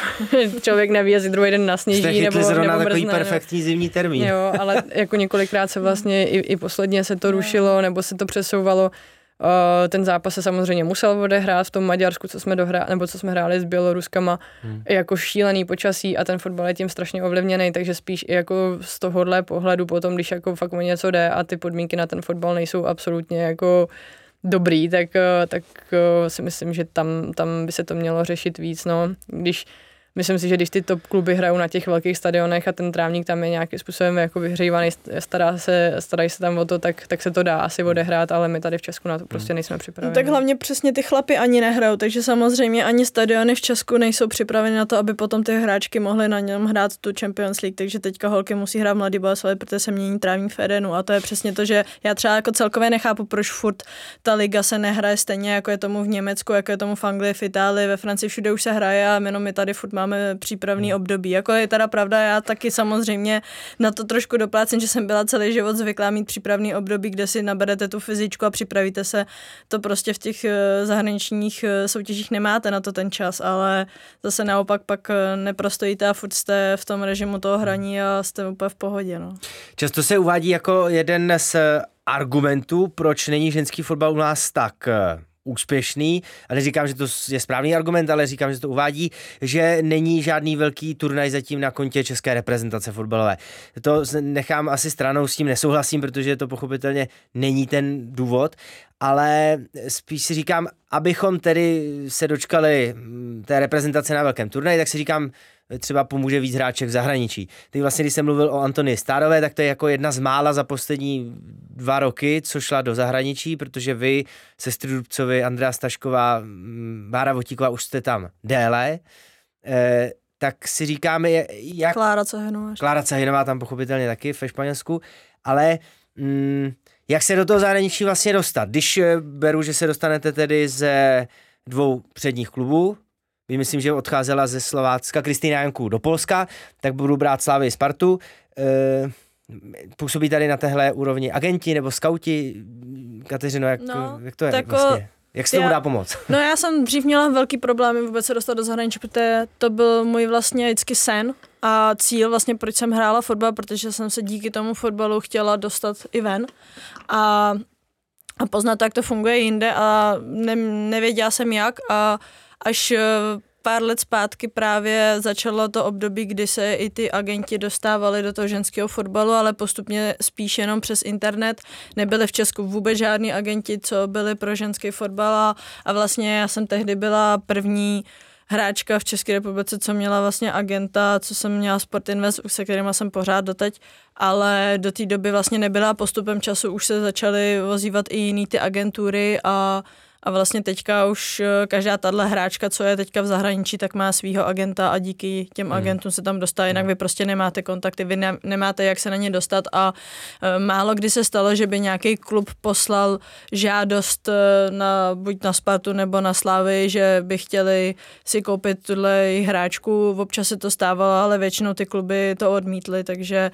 člověk neví, jestli druhý den nasněží nebo, nebo zrovna mrzne, takový perfektní no. zimní termín. Jo, ale jako několikrát se vlastně i, i posledně se to rušilo, nebo se to přesouvalo ten zápas se samozřejmě musel odehrát v tom Maďarsku, co jsme dohrá, nebo co jsme hráli s Běloruskama, hmm. jako šílený počasí a ten fotbal je tím strašně ovlivněný, takže spíš i jako z tohohle pohledu potom, když jako fakt o něco jde a ty podmínky na ten fotbal nejsou absolutně jako dobrý, tak, tak si myslím, že tam, tam by se to mělo řešit víc, no. Když myslím si, že když ty top kluby hrajou na těch velkých stadionech a ten trávník tam je nějakým způsobem jako vyhřívaný, stará se, starají se tam o to, tak, tak se to dá asi odehrát, ale my tady v Česku na to prostě hmm. nejsme připraveni. No, tak hlavně přesně ty chlapy ani nehrajou, takže samozřejmě ani stadiony v Česku nejsou připraveny na to, aby potom ty hráčky mohly na něm hrát tu Champions League, takže teďka holky musí hrát mladý Boleslavy, protože se mění trávník v Edenu a to je přesně to, že já třeba jako celkově nechápu, proč furt ta liga se nehraje stejně, jako je tomu v Německu, jako je tomu v Anglii, v Itálii, ve Francii, všude už se hraje a jenom my tady furt máme přípravný hmm. období. Jako je teda pravda, já taky samozřejmě na to trošku doplácím, že jsem byla celý život zvyklá mít přípravný období, kde si naberete tu fyzičku a připravíte se. To prostě v těch eh, zahraničních eh, soutěžích nemáte na to ten čas, ale zase naopak pak eh, neprostojíte a furt jste v tom režimu toho hraní a jste úplně v pohodě. No. Často se uvádí jako jeden z argumentů, proč není ženský fotbal u nás tak úspěšný, a neříkám, že to je správný argument, ale říkám, že to uvádí, že není žádný velký turnaj zatím na kontě české reprezentace fotbalové. To nechám asi stranou, s tím nesouhlasím, protože to pochopitelně není ten důvod, ale spíš si říkám, abychom tedy se dočkali mm, té reprezentace na velkém turnaji, tak si říkám, třeba pomůže víc hráček v zahraničí. Teď vlastně, když jsem mluvil o Antony Stárové, tak to je jako jedna z mála za poslední dva roky, co šla do zahraničí, protože vy, sestry Dubcovi, Andrea Stašková, mm, Bára Votíková, už jste tam déle. E, tak si říkáme, jak... Klára Cahinová. Klára Cahinová tam pochopitelně taky ve Španělsku, ale mm, jak se do toho zahraničí vlastně dostat? Když eh, beru, že se dostanete tedy ze dvou předních klubů, myslím, že odcházela ze Slovácka Kristýna Janku do Polska, tak budu brát Slávy Spartu. E, působí tady na téhle úrovni agenti nebo skauti? Kateřino, jak, no, jak to je tako, vlastně? Jak se tomu dá pomoct? No já jsem dřív měla velký problémy vůbec se dostat do zahraničí, protože to byl můj vlastně vždycky sen a cíl vlastně, proč jsem hrála fotbal, protože jsem se díky tomu fotbalu chtěla dostat i ven a, a poznat, jak to funguje jinde a ne, nevěděla jsem jak a až eh, pár let zpátky právě začalo to období, kdy se i ty agenti dostávali do toho ženského fotbalu, ale postupně spíš jenom přes internet. Nebyly v Česku vůbec žádní agenti, co byli pro ženský fotbal a, a vlastně já jsem tehdy byla první hráčka v České republice, co měla vlastně agenta, co jsem měla Sport Invest, se kterým jsem pořád doteď, ale do té doby vlastně nebyla postupem času, už se začaly ozývat i jiný ty agentury a a vlastně teďka už eh, každá tahle hráčka, co je teďka v zahraničí, tak má svého agenta a díky těm hmm. agentům se tam dostá, jinak hmm. vy prostě nemáte kontakty, vy ne, nemáte jak se na ně dostat a e, málo kdy se stalo, že by nějaký klub poslal žádost e, na, buď na Spartu nebo na Slávy, že by chtěli si koupit tuhle hráčku, občas se to stávalo, ale většinou ty kluby to odmítly, takže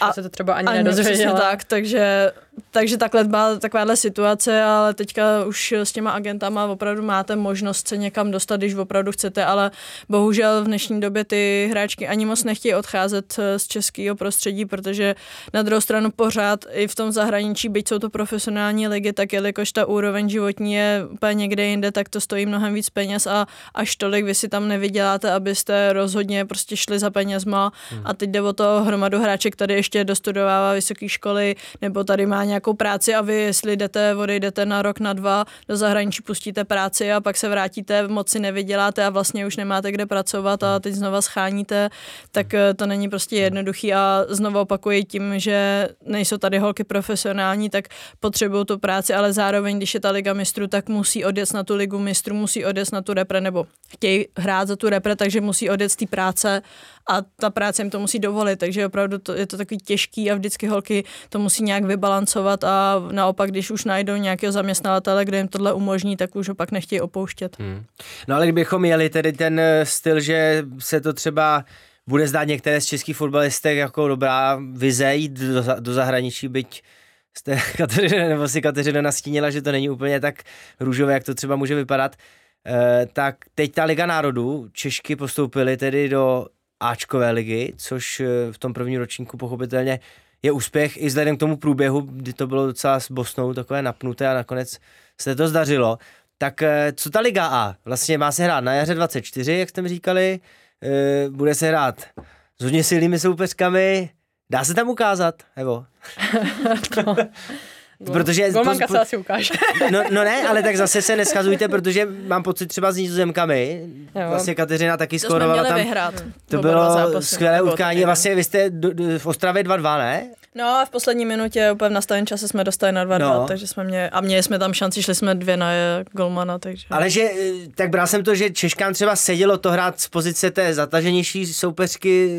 a se to třeba ani, ani nedozvěděla. tak, takže, takže takhle byla takováhle situace, ale teďka už s těma agentama opravdu máte možnost se někam dostat, když opravdu chcete, ale bohužel v dnešní době ty hráčky ani moc nechtějí odcházet eh, z českého prostředí, protože na druhou stranu pořád i v tom zahraničí, byť jsou to profesionální ligy, tak jelikož ta úroveň životní je úplně někde jinde, tak to stojí mnohem víc peněz a až tolik vy si tam nevyděláte, abyste rozhodně prostě šli za penězma hmm. a teď jde o to hromadu hráček tady ještě dostudovává vysoké školy nebo tady má nějakou práci a vy jestli jdete, odejdete na rok, na dva do zahraničí, pustíte práci a pak se vrátíte, moc si nevyděláte a vlastně už nemáte kde pracovat a teď znova scháníte, tak eh, to není prostě jednoduchý. A znovu opakuji tím, že nejsou tady holky profesionální, tak potřebují tu práci, ale zároveň, když je ta liga mistrů, tak musí odjet na tu ligu mistrů, musí odjet na tu repre, nebo chtějí hrát za tu repre, takže musí odjet z té práce a ta práce jim to musí dovolit, takže opravdu to, je to takový těžký a vždycky holky to musí nějak vybalancovat a naopak, když už najdou nějakého zaměstnavatele, kde jim tohle umožní, tak už ho pak nechtějí opouštět. Hmm. No ale kdybychom měli tedy ten eh, styl, že se to třeba bude zdát některé z českých fotbalistek jako dobrá vize jít do, do zahraničí, byť jste Kateřina, nebo si Kateřina nastínila, že to není úplně tak růžové, jak to třeba může vypadat. E, tak teď ta Liga národů, Češky postoupily tedy do Ačkové ligy, což eh, v tom prvním ročníku pochopitelně je úspěch i vzhledem k tomu průběhu, kdy to bylo docela s Bosnou takové napnuté a nakonec se to zdařilo. Tak eh, co ta Liga A? Vlastně má se hrát na jaře 24, jak jste mi říkali, e, bude se hrát s hodně silnými soupeřkami, dá se tam ukázat, Evo? no. Protože... Golmanka se asi ukáže. no, no ne, ale tak zase se neschazujte, protože mám pocit třeba s nizozemkami. Jo. Vlastně Kateřina taky to skorovala tam. Vyhrát. To bylo skvělé utkání. Vlastně vy jste v Ostravě 2-2, ne? No a v poslední minutě úplně v nastaveném čase jsme dostali na 2 no. takže jsme mě, a měli jsme tam šanci, šli jsme dvě na golmana, takže. Ale že, tak bral jsem to, že Češkám třeba sedělo to hrát z pozice té zataženější soupeřky,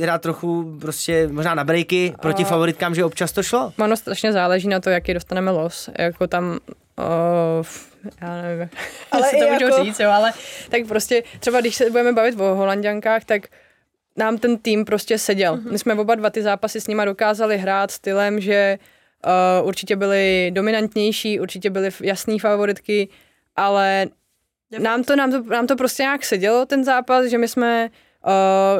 hrát trochu prostě možná na breaky proti a... favoritkám, že občas to šlo? Ono strašně záleží na to, jaký dostaneme los, jako tam Oh, já nevím, ale si to jako... můžu říct, jo, ale tak prostě třeba když se budeme bavit o holanděnkách, tak nám ten tým prostě seděl. Mm-hmm. My jsme oba dva ty zápasy s nima dokázali hrát stylem, že uh, určitě byli dominantnější, určitě byly jasný favoritky, ale nám to, nám, to, nám to prostě nějak sedělo, ten zápas, že my jsme uh,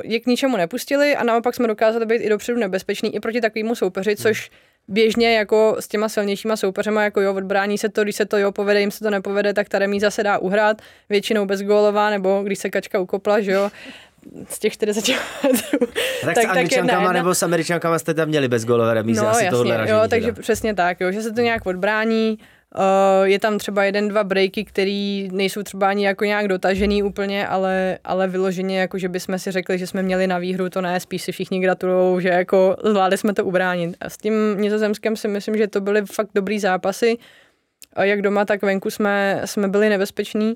je k ničemu nepustili a naopak jsme dokázali být i dopředu nebezpeční i proti takovému soupeři, mm. což běžně jako s těma silnějšíma soupeřema, jako jo, odbrání se to, když se to jo povede, jim se to nepovede, tak ta remíza se dá uhrát, většinou bez gólová, nebo když se kačka ukopla, že jo, z těch 40 metrů. Tak, tak s Angličankama jedna... nebo s Američankama jste tam měli bezgólové remízy, no, asi jasně, tohle ražení, jo, takže teda. přesně tak, jo, že se to nějak odbrání, Uh, je tam třeba jeden, dva breaky, který nejsou třeba ani jako nějak dotažený úplně, ale, ale vyloženě jako, že bychom si řekli, že jsme měli na výhru, to ne, spíš si všichni gratulujou, že jako zvládli jsme to ubránit. A s tím nizozemském si myslím, že to byly fakt dobrý zápasy. A jak doma, tak venku jsme, jsme byli nebezpeční,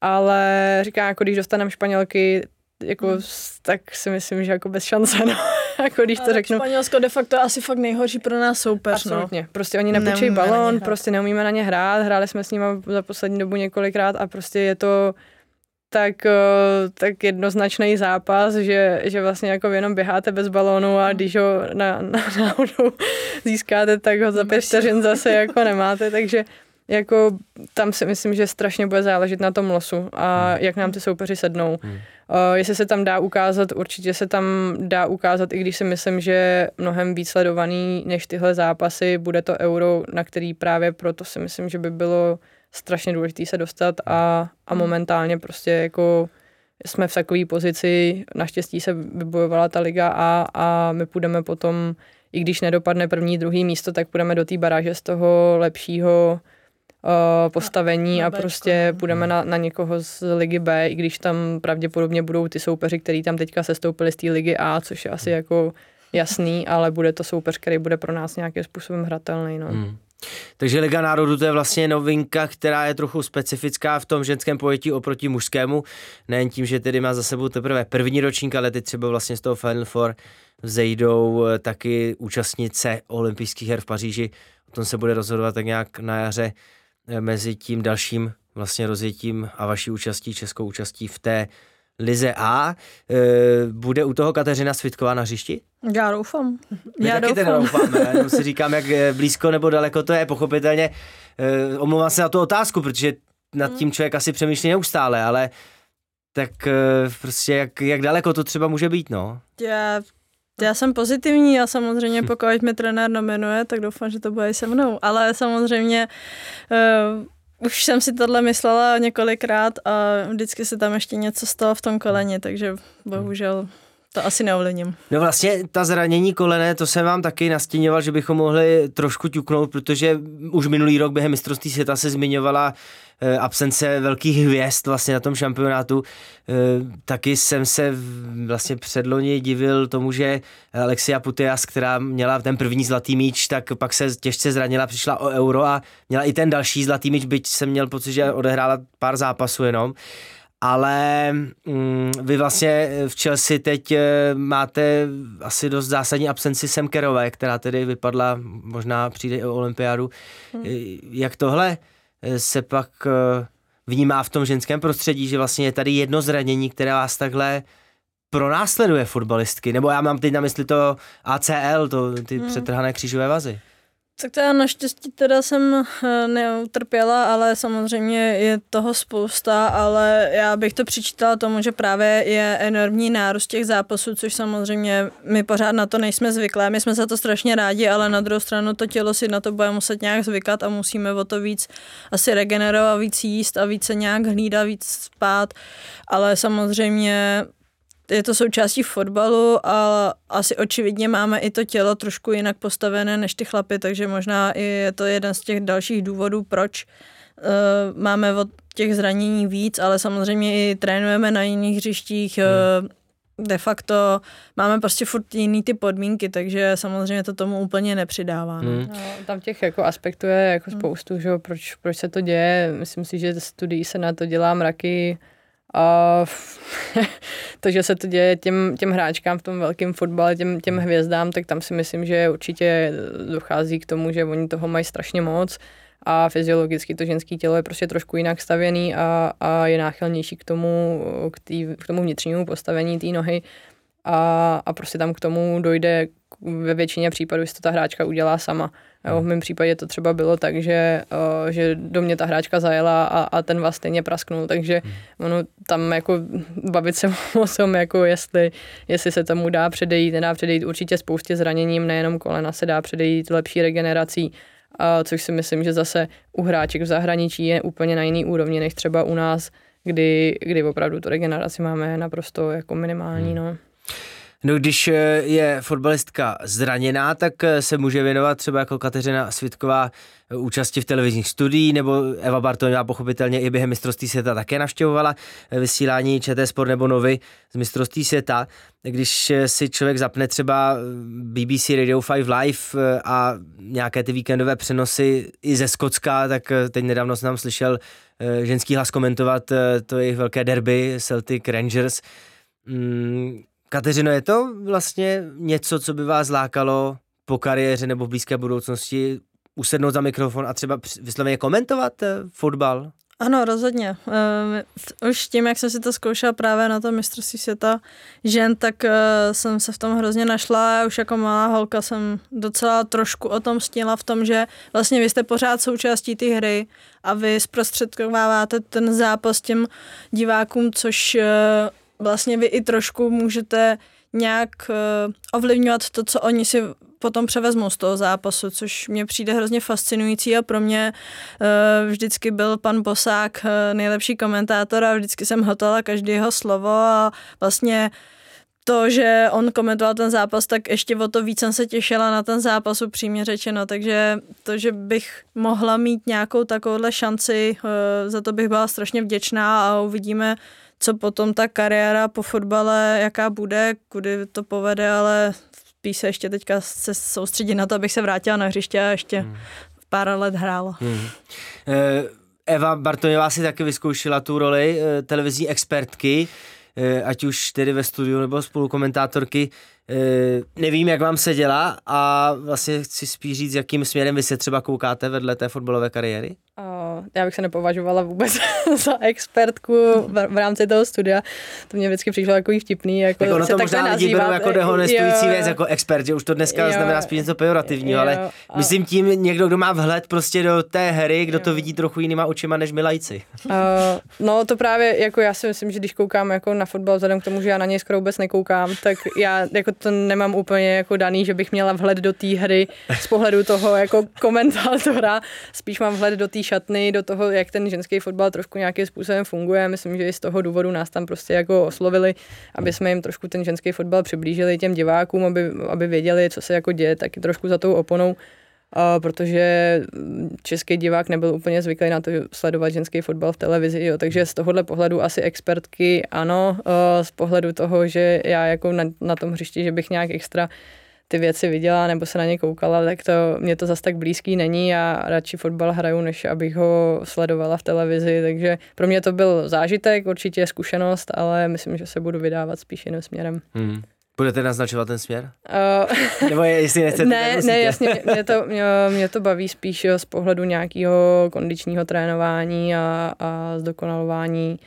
ale říkám, jako když dostaneme Španělky, jako, hmm. tak si myslím, že jako bez šance, no. jako když to řeknu. Španělsko de facto asi fakt nejhorší pro nás soupeř, no. Absolutně. No. Prostě oni nepečejí balón, prostě neumíme na ně hrát, hráli jsme s nimi za poslední dobu několikrát a prostě je to tak, eh, tak jednoznačný zápas, že, že vlastně jako jenom běháte bez balónu a když ho na, na, náhodou získáte, tak ho za pět vteřin zase jako nemáte, takže jako tam si myslím, že strašně bude záležet na tom losu a hmm. jak nám ty soupeři sednou. Hmm. Uh, jestli se tam dá ukázat, určitě se tam dá ukázat, i když si myslím, že mnohem víc sledovaný než tyhle zápasy bude to euro, na který právě proto si myslím, že by bylo strašně důležité se dostat a, a hmm. momentálně prostě jako jsme v takové pozici, naštěstí se vybojovala ta liga a, a my půjdeme potom, i když nedopadne první, druhý místo, tak půjdeme do té baráže z toho lepšího postavení a, a prostě no. půjdeme na, na někoho z ligy B, i když tam pravděpodobně budou ty soupeři, kteří tam teďka sestoupili z té ligy A, což je asi hmm. jako jasný, ale bude to soupeř, který bude pro nás nějakým způsobem hratelný. No. Hmm. Takže Liga národů to je vlastně novinka, která je trochu specifická v tom ženském pojetí oproti mužskému. Nejen tím, že tedy má za sebou teprve první ročník, ale teď třeba vlastně z toho Final Four vzejdou eh, taky účastnice olympijských her v Paříži. O tom se bude rozhodovat tak nějak na jaře Eh, mezi tím dalším vlastně rozjetím a vaší účastí, českou účastí v té Lize A. E, bude u toho Kateřina Svitková na hřišti? Já doufám. My Já taky doufám. doufáme, jenom si říkám, jak eh, blízko nebo daleko to je, pochopitelně. E, omlouvám se na tu otázku, protože nad Hmm. tím člověk asi přemýšlí neustále, ale tak e, prostě jak, jak daleko to třeba může být, no. Já, já jsem pozitivní a samozřejmě pokud mě trenér nominuje, tak doufám, že to bude i se mnou. Ale samozřejmě uh, už jsem si tohle myslela několikrát a vždycky se tam ještě něco stalo v tom koleni, takže bohužel to asi neovlivním. No vlastně ta zranění kolene, to jsem vám taky nastěňoval, že bychom mohli trošku ťuknout, protože už minulý rok během mistrovství světa se zmiňovala eh, absence velkých hvězd vlastně na tom šampionátu. Eh, taky jsem se vlastně předloni divil tomu, že Alexia Puteas, která měla ten první zlatý míč, tak pak se těžce zranila, přišla o euro a měla i ten další zlatý míč, byť jsem měl pocit, že odehrála pár zápasů jenom ale mm, vy vlastně v Chelsea teď eh, máte asi dost zásadní absenci Semkerové, která tedy vypadla, možná přijde i o olympiádu. Hmm. Jak tohle eh, se pak eh, vnímá v tom ženském prostředí, že vlastně je tady jedno zranění, které vás takhle pronásleduje fotbalistky, nebo já mám teď na mysli to ACL, to, ty hmm. přetrhané křížové vazy. Tak to já naštěstí teda jsem eh, neutrpěla, ale samozřejmě je toho spousta, ale já bych to přičítala tomu, že právě je enormní nárůst těch zápasů, což samozřejmě my pořád na to nejsme zvyklé. My jsme za to strašně rádi, ale na druhou stranu to tělo si na to bude muset nějak zvykat a musíme o to víc asi regenerovat, víc jíst a více nějak hlídat, víc spát, ale samozřejmě je to součástí fotbalu a asi očividně máme i to tělo trošku jinak postavené než ty chlapy, takže možná i je to jeden z těch dalších důvodů, proč uh, máme od těch zranění víc, ale samozřejmě i trénujeme na jiných hřištích, hmm. uh, de facto máme prostě furt jiný ty podmínky, takže samozřejmě to tomu úplně nepřidává. no. Hmm. No, tam těch jako aspektů je jako spoustu, že jo, proč, proč se to děje. Myslím si, že studií se na to dělá mraky. A to, že se to děje těm, těm hráčkám v tom velkém fotbale, těm, těm hvězdám, tak tam si myslím, že určitě dochází k tomu, že oni toho mají strašně moc. A fyziologicky to ženské tělo je prostě trošku jinak stavěný a, a je náchylnější k tomu, k, tý, k tomu vnitřnímu postavení té nohy. A, a prostě tam k tomu dojde ve většině případů, jestli to ta hráčka udělá sama. Jo, v mém případě to třeba bylo tak, že, uh, že do mě ta hráčka zajela a, a ten vás stejně prasknul, takže ono tam jako bavit se o tom, jako jestli, jestli se tomu dá předejít, nedá předejít určitě spoustě zraněním, nejenom kolena se dá předejít lepší regenerací, a což si myslím, že zase u hráček v zahraničí je úplně na jiný úrovni, než třeba u nás, kdy, kdy opravdu tu regeneraci máme naprosto jako minimální. No. No když eh, je fotbalistka zraněná, tak eh, se může věnovat třeba jako Kateřina Svitková eh, účasti v televizních studií, nebo Eva Bartoňová pochopitelně i během mistrovství světa také navštěvovala vysílání ČT Sport nebo Novy z mistrovství světa. Když si člověk zapne třeba BBC Radio 5 Live a nějaké ty víkendové přenosy i ze Skotska, tak teď nedávno jsem tam slyšel ženský hlas komentovat to jejich velké derby Celtic Rangers. Kateřino, je to vlastně něco, co by vás lákalo po kariéře nebo v blízké budoucnosti usednout za mikrofon a třeba vysloveně komentovat eh, fotbal? Ano, rozhodně. Uh, už tím, jak jsem si to zkoušela právě na to mistrovství světa žen, tak uh, jsem se v tom hrozně našla. Už jako malá holka jsem docela trošku o tom stínila v tom, že vlastně vy jste pořád součástí té hry a vy zprostředkováváte ten zápas těm divákům, což vlastně vy i trošku můžete nějak uh, ovlivňovat to, co oni si potom převezmou z toho zápasu, což mě přijde hrozně fascinující a pro mě uh, vždycky byl pan Bosák uh, nejlepší komentátor a vždycky jsem hotala každý jeho slovo a vlastně to, že on komentoval ten zápas, tak ještě o to víc jsem se těšila na ten zápas, upřímně řečeno, takže to, že bych mohla mít nějakou takovouhle šanci, za to bych byla strašně vděčná a uvidíme, co potom ta kariéra po fotbale, jaká bude, kudy to povede, ale spíš se ještě teďka se soustředit na to, abych se vrátila na hřiště a ještě hmm. pár let hrála. Hmm. Eh, Eva Bartoňová si taky vyzkoušela tu roli eh, televizní expertky, eh, ať už tedy ve studiu nebo spolukomentátorky. Nevím, jak vám se dělá a vlastně chci spíš říct, jakým směrem vy se třeba koukáte vedle té fotbalové kariéry? Uh, já bych se nepovažovala vůbec za expertku v, v rámci toho studia. To mě vždycky přišlo jako vtipný. Jako tak ono se to možná lidi berou jako dehonestující věc, jako expert, že už to dneska jo, znamená spíš něco pejorativního, ale a... myslím tím někdo, kdo má vhled prostě do té hry, kdo jo. to vidí trochu jinýma očima než my lajci. Uh, no to právě, jako já si myslím, že když koukám jako na fotbal, vzhledem k tomu, že já na něj skoro vůbec nekoukám, tak já jako to nemám úplně jako daný, že bych měla vhled do té hry z pohledu toho jako komentátora. Spíš mám vhled do té šatny, do toho, jak ten ženský fotbal trošku nějakým způsobem funguje. Myslím, že i z toho důvodu nás tam prostě jako oslovili, aby jsme jim trošku ten ženský fotbal přiblížili těm divákům, aby, aby věděli, co se jako děje, taky trošku za tou oponou. Uh, protože český divák nebyl úplně zvyklý na to sledovat ženský fotbal v televizi, jo. takže z tohohle pohledu asi expertky ano, uh, z pohledu toho, že já jako na, na tom hřišti, že bych nějak extra ty věci viděla nebo se na ně koukala, tak to mě to zas tak blízký není a radši fotbal hraju, než abych ho sledovala v televizi, takže pro mě to byl zážitek, určitě zkušenost, ale myslím, že se budu vydávat spíš jiným směrem. Hmm. Budete naznačovat ten směr? Uh, Nebo je, jestli nechcete, Ne, ne jasně, mě to, mě, mě to baví spíš z pohledu nějakého kondičního trénování a, a zdokonalování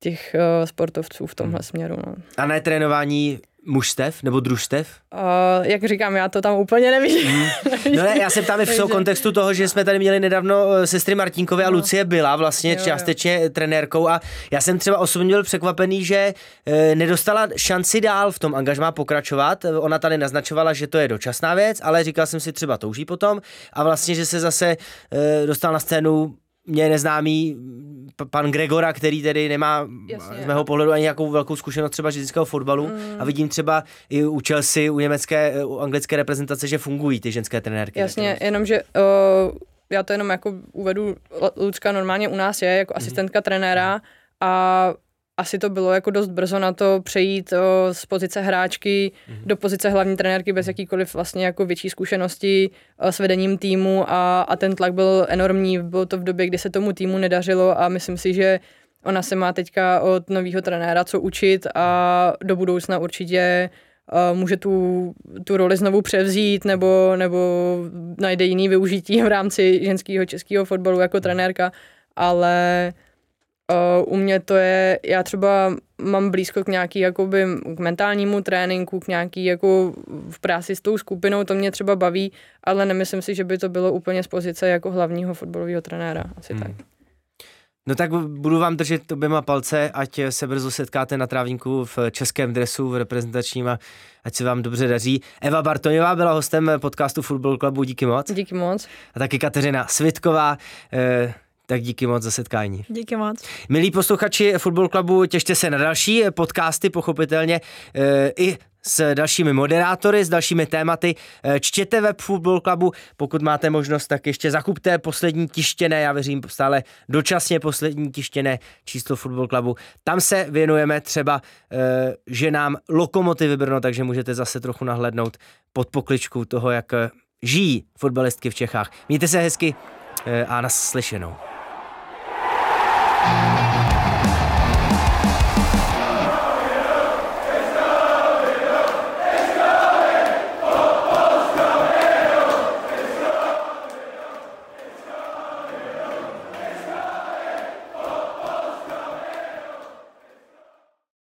těch uh, sportovců v tomhle hmm. směru. No. A ne trénování mužstev nebo družstev? Uh, jak říkám, já to tam úplně nevidím. Hmm. No ne, já se ptám v Takže... kontextu toho, že jsme tady měli nedávno eh, sestry Martinkové no. a Lucie byla vlastně jo, částečně jo. trenérkou a já jsem třeba osobně byl překvapený, že e, nedostala šanci dál v tom angažmá pokračovat. Ona tady naznačovala, že to je dočasná věc, ale říkal jsem si třeba touží potom a vlastně, že se zase e, dostal na scénu mě neznámý pan Gregora, který tedy nemá Jasně. z mého pohledu ani nějakou velkou zkušenost třeba ženského fotbalu mm. a vidím třeba i u Chelsea, u německé, u anglické reprezentace, že fungují ty ženské trenérky. Jasně, jenomže uh, já to jenom jako uvedu, Lucka normálně u nás je jako mm. asistentka trenéra a asi to bylo jako dost brzo na to přejít o, z pozice hráčky mm-hmm. do pozice hlavní trenérky bez jakýkoliv vlastně jako větší zkušenosti o, s vedením týmu a, a ten tlak byl enormní. Bylo to v době, kdy se tomu týmu nedařilo a myslím si, že ona se má teďka od nového trenéra co učit a do budoucna určitě uh, může tu, tu roli znovu převzít nebo, nebo najde jiný využití v rámci ženského českého fotbalu jako trenérka, ale Uh, u mě to je, já třeba mám blízko k nějaký jakoby k mentálnímu tréninku, k nějaký jako v práci s tou skupinou, to mě třeba baví, ale nemyslím si, že by to bylo úplně z pozice jako hlavního fotbalového trenéra, asi hmm. tak. No tak budu vám držet oběma palce, ať se brzo setkáte na trávníku v českém dresu, v reprezentačním a ať se vám dobře daří. Eva Bartoňová byla hostem podcastu Football Clubu, díky moc. Díky moc. A taky Kateřina Svitková. Eh, tak díky moc za setkání. Díky moc. Milí posluchači Football Clubu, těšte se na další podcasty, pochopitelně e, i s dalšími moderátory, s dalšími tématy. E, čtěte web Football Clubu, pokud máte možnost, tak ještě zakupte poslední tištěné, já věřím stále dočasně poslední tištěné číslo Football Clubu. Tam se věnujeme třeba e, ženám Lokomotivy Brno, takže můžete zase trochu nahlednout pod pokličku toho, jak žijí fotbalistky v Čechách. Mějte se hezky a naslyšenou.